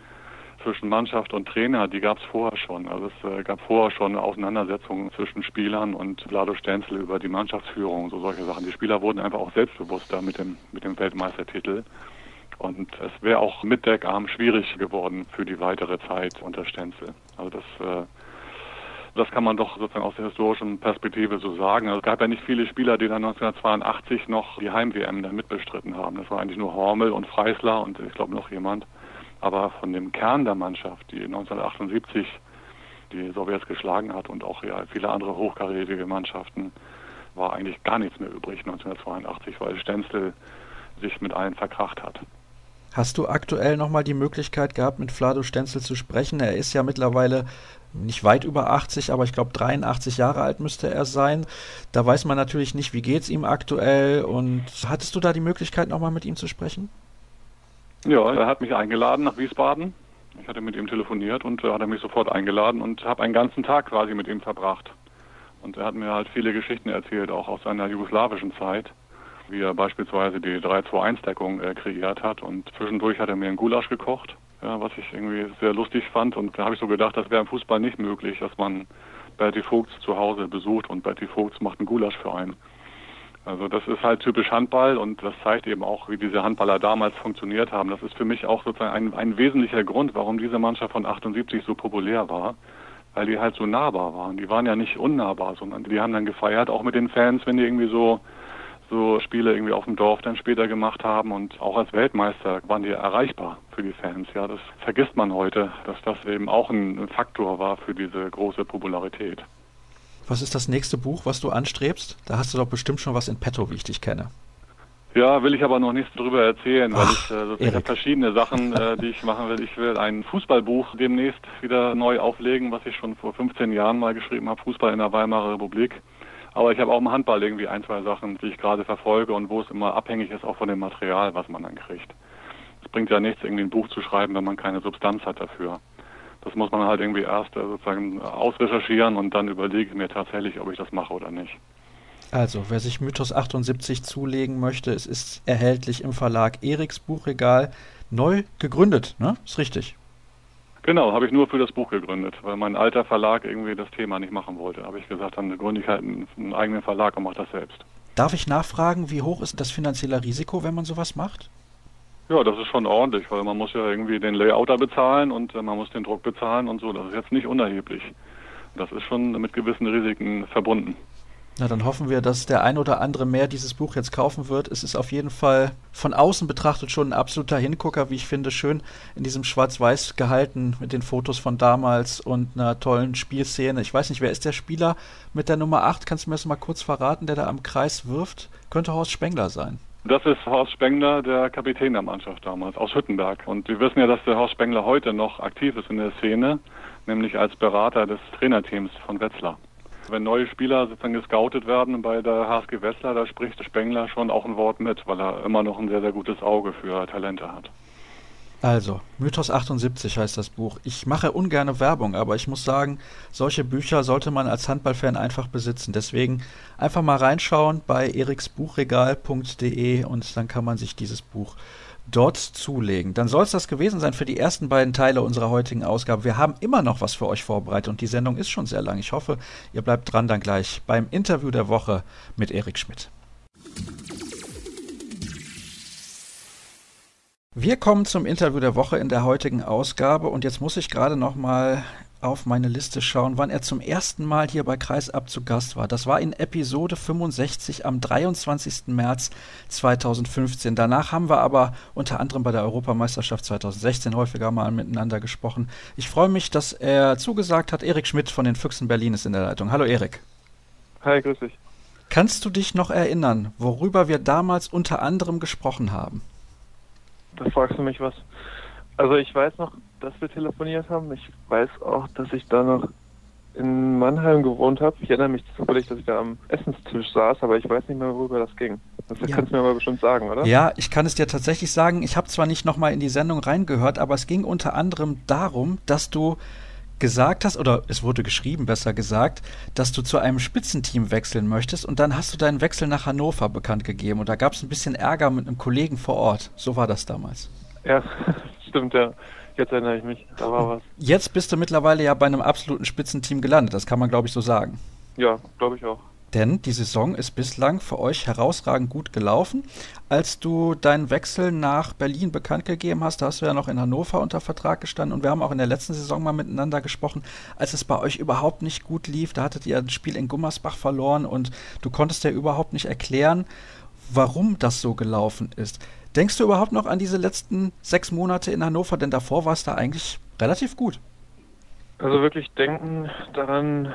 zwischen Mannschaft und Trainer, die gab es vorher schon. Also es äh, gab vorher schon Auseinandersetzungen zwischen Spielern und Vlado Stenzel über die Mannschaftsführung, so solche Sachen. Die Spieler wurden einfach auch selbstbewusster mit dem, mit dem Weltmeistertitel. Und es wäre auch mit Deckarm schwierig geworden für die weitere Zeit unter Stenzel. Also das, äh, das kann man doch sozusagen aus der historischen Perspektive so sagen. Also es gab ja nicht viele Spieler, die dann 1982 noch die Heim-WM dann mitbestritten haben. Das war eigentlich nur Hormel und Freisler und ich glaube noch jemand. Aber von dem Kern der Mannschaft, die 1978 die Sowjets geschlagen hat und auch ja, viele andere hochkarätige Mannschaften, war eigentlich gar nichts mehr übrig 1982, weil Stenzel sich mit allen verkracht hat. Hast du aktuell nochmal die Möglichkeit gehabt, mit Vlado Stenzel zu sprechen? Er ist ja mittlerweile nicht weit über 80, aber ich glaube 83 Jahre alt müsste er sein. Da weiß man natürlich nicht, wie geht es ihm aktuell. Und hattest du da die Möglichkeit, nochmal mit ihm zu sprechen? Ja, er hat mich eingeladen nach Wiesbaden. Ich hatte mit ihm telefoniert und er hat mich sofort eingeladen und habe einen ganzen Tag quasi mit ihm verbracht. Und er hat mir halt viele Geschichten erzählt, auch aus seiner jugoslawischen Zeit, wie er beispielsweise die 3-2-1-Deckung äh, kreiert hat. Und zwischendurch hat er mir einen Gulasch gekocht, ja, was ich irgendwie sehr lustig fand. Und da habe ich so gedacht, das wäre im Fußball nicht möglich, dass man Bertie Vogts zu Hause besucht und Bertie Vogts macht einen Gulasch für einen. Also das ist halt typisch Handball und das zeigt eben auch, wie diese Handballer damals funktioniert haben. Das ist für mich auch sozusagen ein, ein wesentlicher Grund, warum diese Mannschaft von 78 so populär war, weil die halt so nahbar waren. Die waren ja nicht unnahbar, sondern die haben dann gefeiert, auch mit den Fans, wenn die irgendwie so so Spiele irgendwie auf dem Dorf dann später gemacht haben und auch als Weltmeister waren die erreichbar für die Fans. Ja, das vergisst man heute, dass das eben auch ein Faktor war für diese große Popularität. Was ist das nächste Buch, was du anstrebst? Da hast du doch bestimmt schon was in petto, wie ich dich kenne. Ja, will ich aber noch nichts drüber erzählen, weil Ach, ich äh, verschiedene Sachen, äh, die ich machen will. Ich will ein Fußballbuch demnächst wieder neu auflegen, was ich schon vor 15 Jahren mal geschrieben habe, Fußball in der Weimarer Republik. Aber ich habe auch im Handball irgendwie ein, zwei Sachen, die ich gerade verfolge und wo es immer abhängig ist auch von dem Material, was man dann kriegt. Es bringt ja nichts, irgendwie ein Buch zu schreiben, wenn man keine Substanz hat dafür. Das muss man halt irgendwie erst äh, sozusagen ausrecherchieren und dann überlege ich mir tatsächlich, ob ich das mache oder nicht. Also, wer sich Mythos 78 zulegen möchte, es ist erhältlich im Verlag Eriks Buchregal. Neu gegründet, ne? Ist richtig. Genau, habe ich nur für das Buch gegründet, weil mein alter Verlag irgendwie das Thema nicht machen wollte. Habe ich gesagt, dann gründe ich halt einen, eigenen Verlag und mache das selbst. Darf ich nachfragen, wie hoch ist das finanzielle Risiko, wenn man sowas macht? Ja, das ist schon ordentlich, weil man muss ja irgendwie den Layouter bezahlen und äh, man muss den Druck bezahlen und so. Das ist jetzt nicht unerheblich. Das ist schon mit gewissen Risiken verbunden. Na, dann hoffen wir, dass der ein oder andere mehr dieses Buch jetzt kaufen wird. Es ist auf jeden Fall von außen betrachtet schon ein absoluter Hingucker, wie ich finde, schön in diesem Schwarz-Weiß gehalten mit den Fotos von damals und einer tollen Spielszene. Ich weiß nicht, wer ist der Spieler mit der Nummer 8? Kannst du mir das mal kurz verraten, der da am Kreis wirft? Könnte Horst Spengler sein. Das ist Horst Spengler, der Kapitän der Mannschaft damals aus Hüttenberg. Und wir wissen ja, dass der Horst Spengler heute noch aktiv ist in der Szene, nämlich als Berater des Trainerteams von Wetzlar. Wenn neue Spieler sozusagen gescoutet werden bei der HSG Wetzlar, da spricht Spengler schon auch ein Wort mit, weil er immer noch ein sehr, sehr gutes Auge für Talente hat. Also, Mythos 78 heißt das Buch. Ich mache ungerne Werbung, aber ich muss sagen, solche Bücher sollte man als Handballfan einfach besitzen. Deswegen einfach mal reinschauen bei eriksbuchregal.de und dann kann man sich dieses Buch dort zulegen. Dann soll es das gewesen sein für die ersten beiden Teile unserer heutigen Ausgabe. Wir haben immer noch was für euch vorbereitet und die Sendung ist schon sehr lang. Ich hoffe, ihr bleibt dran dann gleich beim Interview der Woche mit Erik Schmidt. Wir kommen zum Interview der Woche in der heutigen Ausgabe und jetzt muss ich gerade noch mal auf meine Liste schauen, wann er zum ersten Mal hier bei Kreisab zu Gast war. Das war in Episode 65 am 23. März 2015. Danach haben wir aber unter anderem bei der Europameisterschaft 2016 häufiger mal miteinander gesprochen. Ich freue mich, dass er zugesagt hat. Erik Schmidt von den Füchsen Berlin ist in der Leitung. Hallo Erik. Hi, grüß dich. Kannst du dich noch erinnern, worüber wir damals unter anderem gesprochen haben? Da fragst du mich was. Also ich weiß noch, dass wir telefoniert haben. Ich weiß auch, dass ich da noch in Mannheim gewohnt habe. Ich erinnere mich zufällig, dass ich da am Essenstisch saß, aber ich weiß nicht mehr, worüber das ging. Das ja. kannst du mir aber bestimmt sagen, oder? Ja, ich kann es dir tatsächlich sagen. Ich habe zwar nicht nochmal in die Sendung reingehört, aber es ging unter anderem darum, dass du gesagt hast, oder es wurde geschrieben, besser gesagt, dass du zu einem Spitzenteam wechseln möchtest und dann hast du deinen Wechsel nach Hannover bekannt gegeben und da gab es ein bisschen Ärger mit einem Kollegen vor Ort. So war das damals. Ja, [laughs] stimmt, ja. Jetzt erinnere ich mich, da war was. Jetzt bist du mittlerweile ja bei einem absoluten Spitzenteam gelandet, das kann man glaube ich so sagen. Ja, glaube ich auch. Denn die Saison ist bislang für euch herausragend gut gelaufen. Als du deinen Wechsel nach Berlin bekannt gegeben hast, da hast du ja noch in Hannover unter Vertrag gestanden und wir haben auch in der letzten Saison mal miteinander gesprochen, als es bei euch überhaupt nicht gut lief. Da hattet ihr ein Spiel in Gummersbach verloren und du konntest ja überhaupt nicht erklären, warum das so gelaufen ist. Denkst du überhaupt noch an diese letzten sechs Monate in Hannover? Denn davor war es da eigentlich relativ gut. Also wirklich denken daran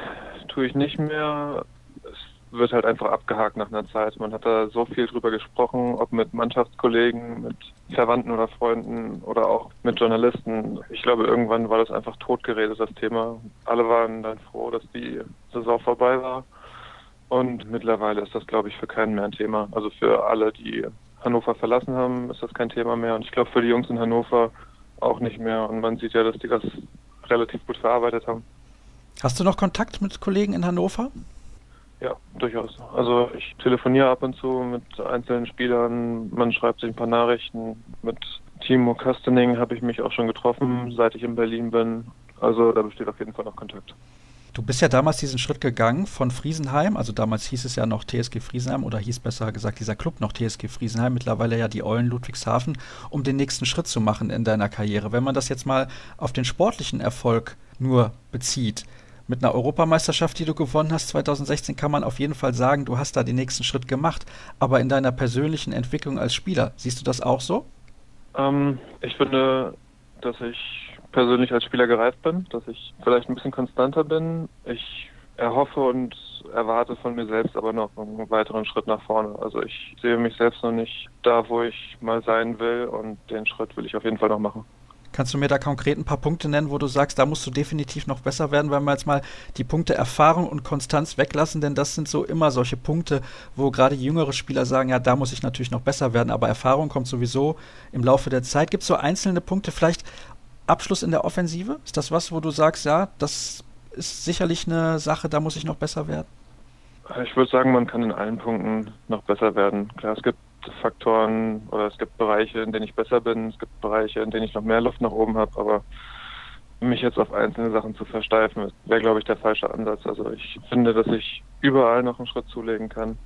tue ich nicht mehr. Es wird halt einfach abgehakt nach einer Zeit. Man hat da so viel drüber gesprochen, ob mit Mannschaftskollegen, mit Verwandten oder Freunden oder auch mit Journalisten. Ich glaube, irgendwann war das einfach totgeredet, das Thema. Alle waren dann froh, dass die Saison vorbei war. Und mittlerweile ist das, glaube ich, für keinen mehr ein Thema. Also für alle, die Hannover verlassen haben, ist das kein Thema mehr. Und ich glaube für die Jungs in Hannover auch nicht mehr. Und man sieht ja, dass die das relativ gut verarbeitet haben. Hast du noch Kontakt mit Kollegen in Hannover? Ja, durchaus. Also ich telefoniere ab und zu mit einzelnen Spielern, man schreibt sich ein paar Nachrichten. Mit Timo Kastening habe ich mich auch schon getroffen, seit ich in Berlin bin. Also da besteht auf jeden Fall noch Kontakt. Du bist ja damals diesen Schritt gegangen von Friesenheim, also damals hieß es ja noch TSG Friesenheim oder hieß besser gesagt dieser Club noch TSG Friesenheim, mittlerweile ja die Eulen Ludwigshafen, um den nächsten Schritt zu machen in deiner Karriere. Wenn man das jetzt mal auf den sportlichen Erfolg nur bezieht, mit einer Europameisterschaft, die du gewonnen hast 2016, kann man auf jeden Fall sagen, du hast da den nächsten Schritt gemacht. Aber in deiner persönlichen Entwicklung als Spieler, siehst du das auch so? Ähm, ich finde, dass ich persönlich als Spieler gereift bin, dass ich vielleicht ein bisschen konstanter bin. Ich erhoffe und erwarte von mir selbst aber noch einen weiteren Schritt nach vorne. Also ich sehe mich selbst noch nicht da, wo ich mal sein will und den Schritt will ich auf jeden Fall noch machen. Kannst du mir da konkret ein paar Punkte nennen, wo du sagst, da musst du definitiv noch besser werden, wenn wir jetzt mal die Punkte Erfahrung und Konstanz weglassen, denn das sind so immer solche Punkte, wo gerade jüngere Spieler sagen, ja, da muss ich natürlich noch besser werden, aber Erfahrung kommt sowieso im Laufe der Zeit. Gibt es so einzelne Punkte, vielleicht Abschluss in der Offensive? Ist das was, wo du sagst, ja, das ist sicherlich eine Sache, da muss ich noch besser werden? Ich würde sagen, man kann in allen Punkten noch besser werden. Klar, es gibt Faktoren oder es gibt Bereiche, in denen ich besser bin, es gibt Bereiche, in denen ich noch mehr Luft nach oben habe, aber mich jetzt auf einzelne Sachen zu versteifen, wäre, glaube ich, der falsche Ansatz. Also ich finde, dass ich überall noch einen Schritt zulegen kann.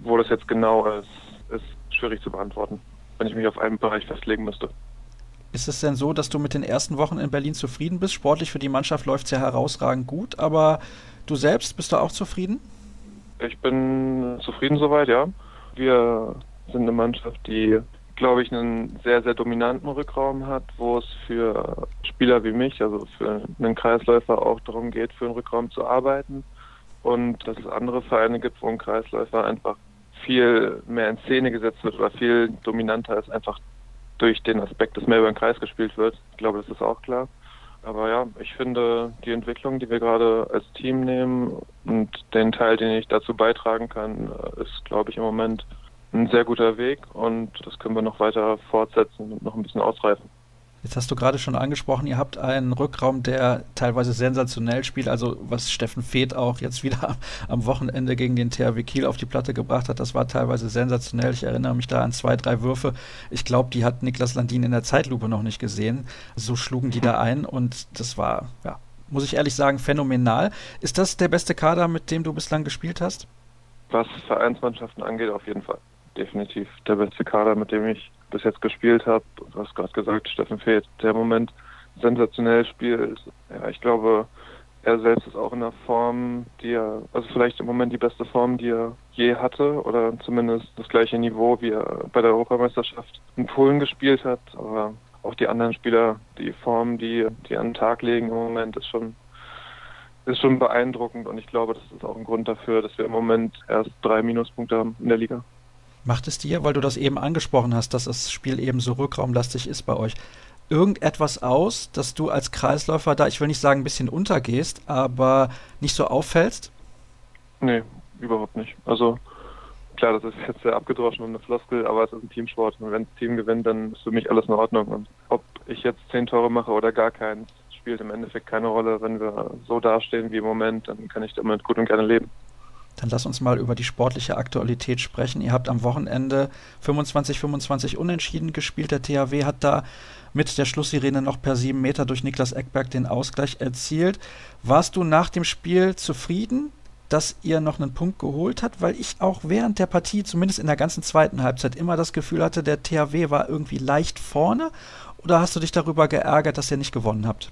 Wo das jetzt genau ist, ist schwierig zu beantworten, wenn ich mich auf einen Bereich festlegen müsste. Ist es denn so, dass du mit den ersten Wochen in Berlin zufrieden bist? Sportlich für die Mannschaft läuft es ja herausragend gut, aber du selbst bist du auch zufrieden? Ich bin zufrieden soweit, ja. Wir sind eine Mannschaft, die, glaube ich, einen sehr, sehr dominanten Rückraum hat, wo es für Spieler wie mich, also für einen Kreisläufer auch darum geht, für einen Rückraum zu arbeiten. Und dass es andere Vereine gibt, wo ein Kreisläufer einfach viel mehr in Szene gesetzt wird oder viel dominanter ist, einfach durch den Aspekt, dass mehr über den Kreis gespielt wird. Ich glaube, das ist auch klar. Aber ja, ich finde die Entwicklung, die wir gerade als Team nehmen und den Teil, den ich dazu beitragen kann, ist, glaube ich, im Moment ein sehr guter Weg und das können wir noch weiter fortsetzen und noch ein bisschen ausreifen. Jetzt hast du gerade schon angesprochen, ihr habt einen Rückraum, der teilweise sensationell spielt. Also was Steffen Feeth auch jetzt wieder am Wochenende gegen den THW Kiel auf die Platte gebracht hat, das war teilweise sensationell. Ich erinnere mich da an zwei, drei Würfe. Ich glaube, die hat Niklas Landin in der Zeitlupe noch nicht gesehen. So schlugen die da ein und das war, ja, muss ich ehrlich sagen, phänomenal. Ist das der beste Kader, mit dem du bislang gespielt hast? Was Vereinsmannschaften angeht, auf jeden Fall. Definitiv der beste Kader, mit dem ich bis jetzt gespielt habe. Du hast gerade gesagt, Steffen Feeth, der im Moment sensationell spielt. Ja, ich glaube, er selbst ist auch in der Form, die er, also vielleicht im Moment die beste Form, die er je hatte, oder zumindest das gleiche Niveau, wie er bei der Europameisterschaft in Polen gespielt hat. Aber auch die anderen Spieler, die Form, die, die an den Tag legen im Moment, ist schon, ist schon beeindruckend. Und ich glaube, das ist auch ein Grund dafür, dass wir im Moment erst drei Minuspunkte haben in der Liga. Macht es dir, weil du das eben angesprochen hast, dass das Spiel eben so rückraumlastig ist bei euch, irgendetwas aus, dass du als Kreisläufer da, ich will nicht sagen, ein bisschen untergehst, aber nicht so auffällst? Nee, überhaupt nicht. Also klar, das ist jetzt sehr abgedroschen und eine Floskel, aber es ist ein Teamsport. Und wenn das Team gewinnt, dann ist für mich alles in Ordnung. Und ob ich jetzt zehn Tore mache oder gar keins, spielt im Endeffekt keine Rolle. Wenn wir so dastehen wie im Moment, dann kann ich damit gut und gerne leben. Dann lass uns mal über die sportliche Aktualität sprechen. Ihr habt am Wochenende 25-25 unentschieden gespielt. Der THW hat da mit der Schlusssirene noch per sieben Meter durch Niklas Eckberg den Ausgleich erzielt. Warst du nach dem Spiel zufrieden, dass ihr noch einen Punkt geholt habt? Weil ich auch während der Partie, zumindest in der ganzen zweiten Halbzeit, immer das Gefühl hatte, der THW war irgendwie leicht vorne. Oder hast du dich darüber geärgert, dass ihr nicht gewonnen habt?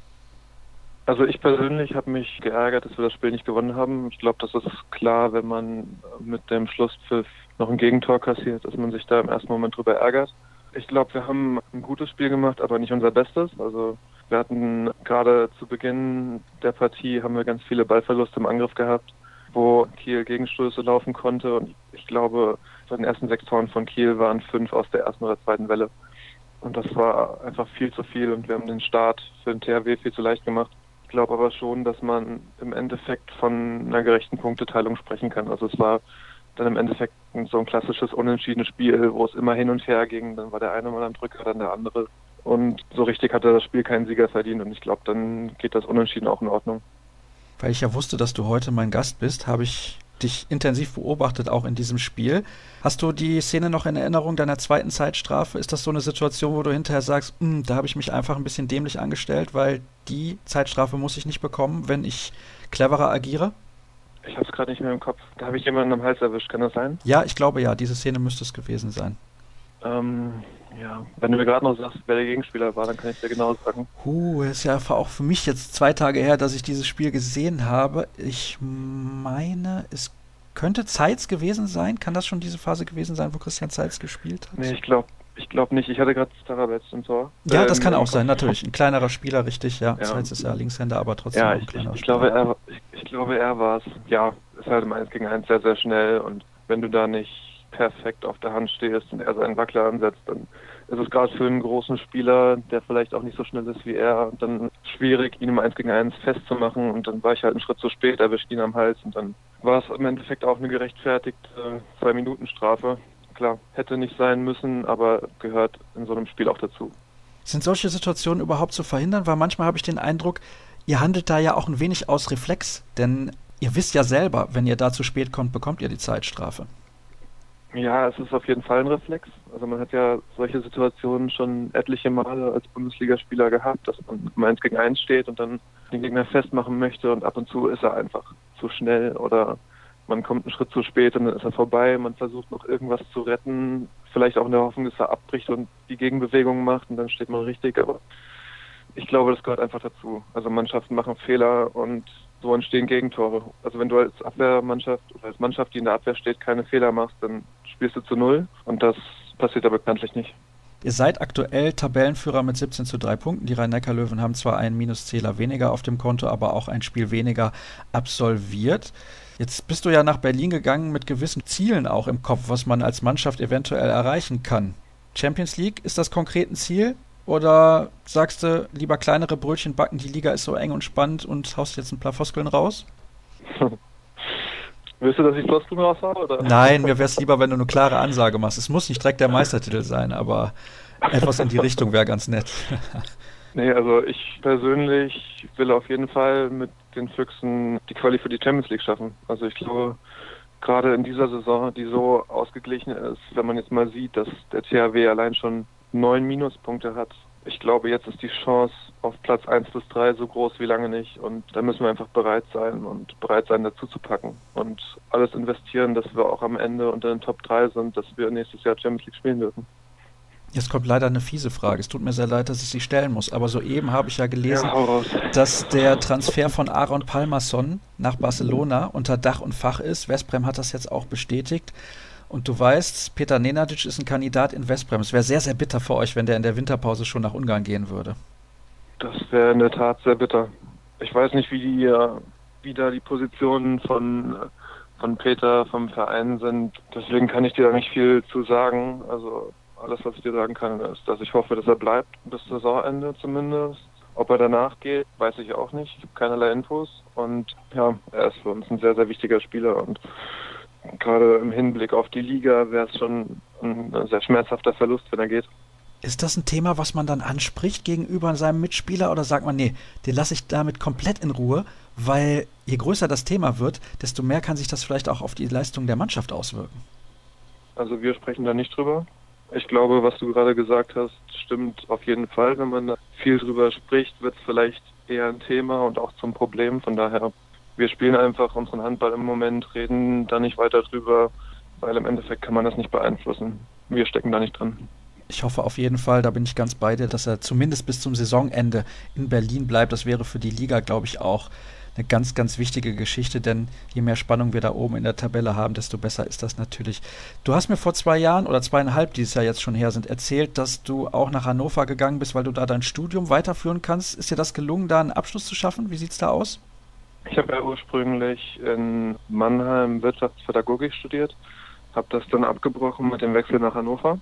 Also ich persönlich habe mich geärgert, dass wir das Spiel nicht gewonnen haben. Ich glaube, das ist klar, wenn man mit dem Schlusspfiff noch ein Gegentor kassiert, dass man sich da im ersten Moment drüber ärgert. Ich glaube, wir haben ein gutes Spiel gemacht, aber nicht unser Bestes. Also wir hatten gerade zu Beginn der Partie haben wir ganz viele Ballverluste im Angriff gehabt, wo Kiel Gegenstöße laufen konnte. Und ich glaube, bei den ersten sechs Toren von Kiel waren fünf aus der ersten oder zweiten Welle. Und das war einfach viel zu viel und wir haben den Start für den THW viel zu leicht gemacht glaube aber schon, dass man im Endeffekt von einer gerechten Punkteteilung sprechen kann. Also es war dann im Endeffekt so ein klassisches unentschiedenes Spiel, wo es immer hin und her ging. Dann war der eine mal am Drücker, dann der andere. Und so richtig hatte das Spiel keinen Sieger verdient. Und ich glaube, dann geht das Unentschieden auch in Ordnung. Weil ich ja wusste, dass du heute mein Gast bist, habe ich dich intensiv beobachtet, auch in diesem Spiel. Hast du die Szene noch in Erinnerung deiner zweiten Zeitstrafe? Ist das so eine Situation, wo du hinterher sagst, hm, da habe ich mich einfach ein bisschen dämlich angestellt, weil die Zeitstrafe muss ich nicht bekommen, wenn ich cleverer agiere? Ich habe es gerade nicht mehr im Kopf. Da habe ich jemanden am Hals erwischt, kann das sein? Ja, ich glaube ja, diese Szene müsste es gewesen sein. Ähm, ja, wenn du mir gerade noch sagst, wer der Gegenspieler war, dann kann ich dir genau sagen. Uh, ist ja auch für mich jetzt zwei Tage her, dass ich dieses Spiel gesehen habe. Ich meine, es könnte Zeitz gewesen sein. Kann das schon diese Phase gewesen sein, wo Christian Zeitz gespielt hat? Nee, ich glaube ich glaube nicht. Ich hatte gerade Starabetz im Tor. Ja, das ähm, kann auch sein, natürlich. Ein kleinerer Spieler, richtig. Ja, ja. Zeitz ist ja Linkshänder, aber trotzdem ja, ein kleiner ich, ich Spieler. Glaube, er, ich, ich glaube, er war es. Ja, ist halt im 1 gegen 1 sehr, sehr schnell und wenn du da nicht perfekt auf der Hand stehst und er seinen Wackler ansetzt, dann ist es gerade für einen großen Spieler, der vielleicht auch nicht so schnell ist wie er, dann schwierig, ihn im 1 gegen 1 festzumachen und dann war ich halt einen Schritt zu spät, erwischt ihn am Hals und dann war es im Endeffekt auch eine gerechtfertigte Zwei-Minuten-Strafe. Klar, hätte nicht sein müssen, aber gehört in so einem Spiel auch dazu. Sind solche Situationen überhaupt zu verhindern? Weil manchmal habe ich den Eindruck, ihr handelt da ja auch ein wenig aus Reflex, denn ihr wisst ja selber, wenn ihr da zu spät kommt, bekommt ihr die Zeitstrafe. Ja, es ist auf jeden Fall ein Reflex. Also man hat ja solche Situationen schon etliche Male als Bundesligaspieler gehabt, dass man im 1 gegen 1 steht und dann den Gegner festmachen möchte und ab und zu ist er einfach zu schnell oder man kommt einen Schritt zu spät und dann ist er vorbei. Man versucht noch irgendwas zu retten, vielleicht auch in der Hoffnung, dass er abbricht und die Gegenbewegung macht und dann steht man richtig. Aber ich glaube, das gehört einfach dazu. Also Mannschaften machen Fehler und so entstehen Gegentore. Also wenn du als Abwehrmannschaft oder als Mannschaft, die in der Abwehr steht, keine Fehler machst, dann spielst du zu null und das passiert aber bekanntlich nicht. Ihr seid aktuell Tabellenführer mit 17 zu 3 Punkten. Die Rhein-Neckar-Löwen haben zwar einen Minuszähler weniger auf dem Konto, aber auch ein Spiel weniger absolviert. Jetzt bist du ja nach Berlin gegangen mit gewissen Zielen auch im Kopf, was man als Mannschaft eventuell erreichen kann. Champions League, ist das konkret ein Ziel? Oder sagst du, lieber kleinere Brötchen backen, die Liga ist so eng und spannend und haust jetzt ein paar Floskeln raus? [laughs] Willst du, dass ich Floskeln raus habe? Oder? Nein, mir wäre es lieber, wenn du eine klare Ansage machst. Es muss nicht direkt der Meistertitel sein, aber etwas in die Richtung wäre ganz nett. [laughs] nee, also ich persönlich will auf jeden Fall mit den Füchsen die Quali für die Champions League schaffen. Also ich glaube, gerade in dieser Saison, die so ausgeglichen ist, wenn man jetzt mal sieht, dass der THW allein schon neun Minuspunkte hat. Ich glaube, jetzt ist die Chance auf Platz 1 bis 3 so groß wie lange nicht. Und da müssen wir einfach bereit sein und bereit sein, dazu zu packen. Und alles investieren, dass wir auch am Ende unter den Top 3 sind, dass wir nächstes Jahr Champions League spielen dürfen. Jetzt kommt leider eine fiese Frage. Es tut mir sehr leid, dass ich sie stellen muss. Aber soeben habe ich ja gelesen, ja, dass der Transfer von Aaron Palmerson nach Barcelona unter Dach und Fach ist. Westbrem hat das jetzt auch bestätigt. Und du weißt, Peter Nenadic ist ein Kandidat in Westbrem. Es wäre sehr, sehr bitter für euch, wenn der in der Winterpause schon nach Ungarn gehen würde. Das wäre in der Tat sehr bitter. Ich weiß nicht, wie die, äh, wie da die Positionen von, von Peter vom Verein sind. Deswegen kann ich dir da nicht viel zu sagen. Also alles, was ich dir sagen kann, ist, dass ich hoffe, dass er bleibt bis Saisonende zumindest. Ob er danach geht, weiß ich auch nicht. Ich habe keinerlei Infos. Und ja, er ist für uns ein sehr, sehr wichtiger Spieler. Und gerade im Hinblick auf die Liga wäre es schon ein sehr schmerzhafter Verlust, wenn er geht. Ist das ein Thema, was man dann anspricht gegenüber seinem Mitspieler oder sagt man, nee, den lasse ich damit komplett in Ruhe, weil je größer das Thema wird, desto mehr kann sich das vielleicht auch auf die Leistung der Mannschaft auswirken? Also wir sprechen da nicht drüber. Ich glaube, was du gerade gesagt hast, stimmt auf jeden Fall. Wenn man da viel drüber spricht, wird es vielleicht eher ein Thema und auch zum Problem. Von daher wir spielen einfach unseren Handball im Moment, reden da nicht weiter drüber, weil im Endeffekt kann man das nicht beeinflussen. Wir stecken da nicht drin. Ich hoffe auf jeden Fall, da bin ich ganz bei dir, dass er zumindest bis zum Saisonende in Berlin bleibt. Das wäre für die Liga, glaube ich, auch eine ganz, ganz wichtige Geschichte, denn je mehr Spannung wir da oben in der Tabelle haben, desto besser ist das natürlich. Du hast mir vor zwei Jahren oder zweieinhalb, die es ja jetzt schon her sind, erzählt, dass du auch nach Hannover gegangen bist, weil du da dein Studium weiterführen kannst. Ist dir das gelungen, da einen Abschluss zu schaffen? Wie sieht es da aus? Ich habe ja ursprünglich in Mannheim Wirtschaftspädagogik studiert, habe das dann abgebrochen mit dem Wechsel nach Hannover.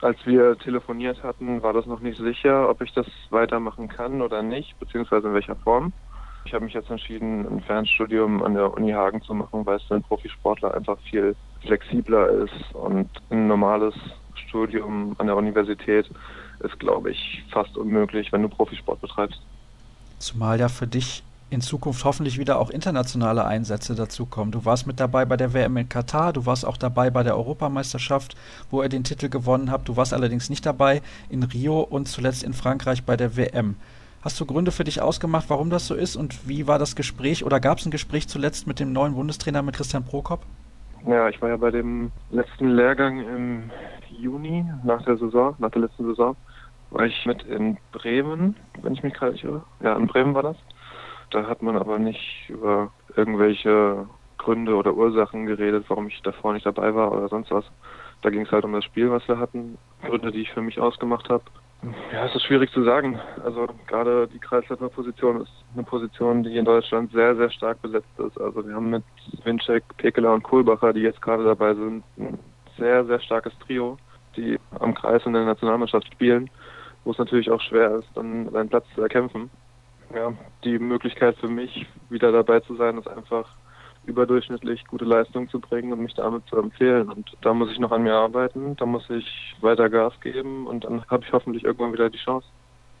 Als wir telefoniert hatten, war das noch nicht sicher, ob ich das weitermachen kann oder nicht, beziehungsweise in welcher Form. Ich habe mich jetzt entschieden, ein Fernstudium an der Uni Hagen zu machen, weil es für einen Profisportler einfach viel flexibler ist und ein normales Studium an der Universität ist, glaube ich, fast unmöglich, wenn du Profisport betreibst. Zumal ja für dich in Zukunft hoffentlich wieder auch internationale Einsätze dazukommen. Du warst mit dabei bei der WM in Katar, du warst auch dabei bei der Europameisterschaft, wo er den Titel gewonnen hat. Du warst allerdings nicht dabei in Rio und zuletzt in Frankreich bei der WM. Hast du Gründe für dich ausgemacht, warum das so ist und wie war das Gespräch oder gab es ein Gespräch zuletzt mit dem neuen Bundestrainer, mit Christian Prokop? Ja, ich war ja bei dem letzten Lehrgang im Juni nach der Saison, nach der letzten Saison, war ich mit in Bremen, wenn ich mich gerade irre. Ja, in Bremen war das. Da hat man aber nicht über irgendwelche Gründe oder Ursachen geredet, warum ich davor nicht dabei war oder sonst was. Da ging es halt um das Spiel, was wir hatten, Gründe, die ich für mich ausgemacht habe. Ja, es ist schwierig zu sagen. Also gerade die Kreisläuferposition ist eine Position, die in Deutschland sehr, sehr stark besetzt ist. Also wir haben mit Winczek, Pekeler und Kohlbacher, die jetzt gerade dabei sind, ein sehr, sehr starkes Trio, die am Kreis in der Nationalmannschaft spielen, wo es natürlich auch schwer ist, dann seinen Platz zu erkämpfen. Ja, die Möglichkeit für mich, wieder dabei zu sein, ist einfach überdurchschnittlich gute Leistung zu bringen und mich damit zu empfehlen. Und da muss ich noch an mir arbeiten, da muss ich weiter Gas geben und dann habe ich hoffentlich irgendwann wieder die Chance.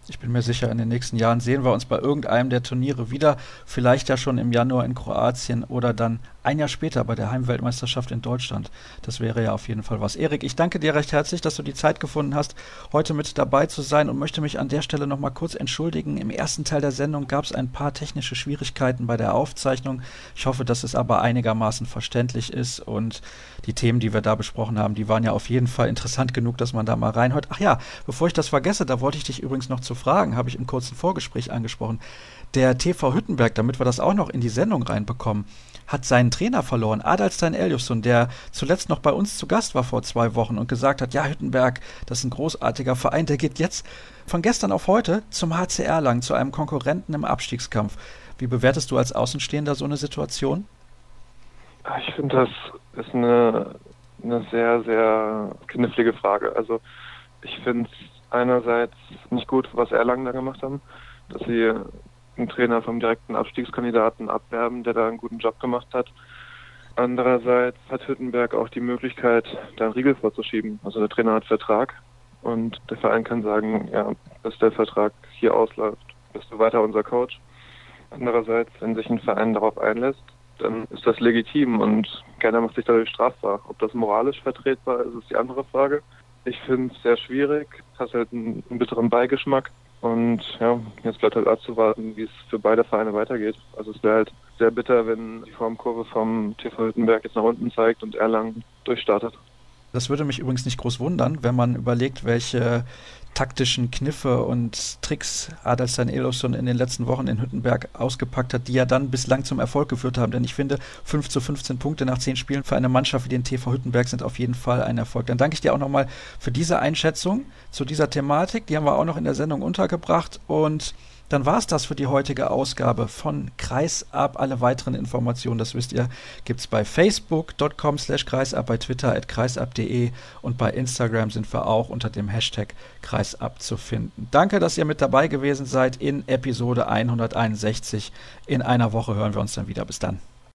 Ich bin mir sicher, in den nächsten Jahren sehen wir uns bei irgendeinem der Turniere wieder. Vielleicht ja schon im Januar in Kroatien oder dann ein Jahr später bei der Heimweltmeisterschaft in Deutschland. Das wäre ja auf jeden Fall was. Erik, ich danke dir recht herzlich, dass du die Zeit gefunden hast, heute mit dabei zu sein und möchte mich an der Stelle nochmal kurz entschuldigen. Im ersten Teil der Sendung gab es ein paar technische Schwierigkeiten bei der Aufzeichnung. Ich hoffe, dass es aber einigermaßen verständlich ist und die Themen, die wir da besprochen haben, die waren ja auf jeden Fall interessant genug, dass man da mal reinhört. Ach ja, bevor ich das vergesse, da wollte ich dich übrigens noch zu fragen, habe ich im kurzen Vorgespräch angesprochen. Der TV Hüttenberg, damit wir das auch noch in die Sendung reinbekommen, hat seinen Trainer verloren, Adalstein Eljusson, der zuletzt noch bei uns zu Gast war vor zwei Wochen und gesagt hat, ja, Hüttenberg, das ist ein großartiger Verein, der geht jetzt von gestern auf heute zum HCR lang, zu einem Konkurrenten im Abstiegskampf. Wie bewertest du als Außenstehender so eine Situation? Ich finde, das ist eine, eine sehr, sehr knifflige Frage. Also ich finde es einerseits nicht gut, was Erlangen da gemacht haben, dass sie einen Trainer vom direkten Abstiegskandidaten abwerben, der da einen guten Job gemacht hat. Andererseits hat Hüttenberg auch die Möglichkeit, da einen Riegel vorzuschieben. Also der Trainer hat Vertrag und der Verein kann sagen, ja, dass der Vertrag hier ausläuft, bist du weiter unser Coach. Andererseits, wenn sich ein Verein darauf einlässt, dann ist das legitim und keiner macht sich dadurch strafbar. Ob das moralisch vertretbar ist, ist die andere Frage. Ich finde es sehr schwierig, hat halt einen, einen bitteren Beigeschmack. Und ja, jetzt bleibt halt abzuwarten, wie es für beide Vereine weitergeht. Also es wäre halt sehr bitter, wenn die Formkurve vom TV Hüttenberg jetzt nach unten zeigt und Erlangen durchstartet. Das würde mich übrigens nicht groß wundern, wenn man überlegt, welche taktischen Kniffe und Tricks Adelstan Elofsson in den letzten Wochen in Hüttenberg ausgepackt hat, die ja dann bislang zum Erfolg geführt haben. Denn ich finde, 5 zu 15 Punkte nach 10 Spielen für eine Mannschaft wie den TV Hüttenberg sind auf jeden Fall ein Erfolg. Dann danke ich dir auch nochmal für diese Einschätzung zu dieser Thematik. Die haben wir auch noch in der Sendung untergebracht und dann war es das für die heutige Ausgabe von Kreisab. Alle weiteren Informationen, das wisst ihr, gibt es bei facebook.com slash kreisab, bei Twitter at kreisab.de und bei Instagram sind wir auch unter dem Hashtag kreisab zu finden. Danke, dass ihr mit dabei gewesen seid in Episode 161. In einer Woche hören wir uns dann wieder. Bis dann.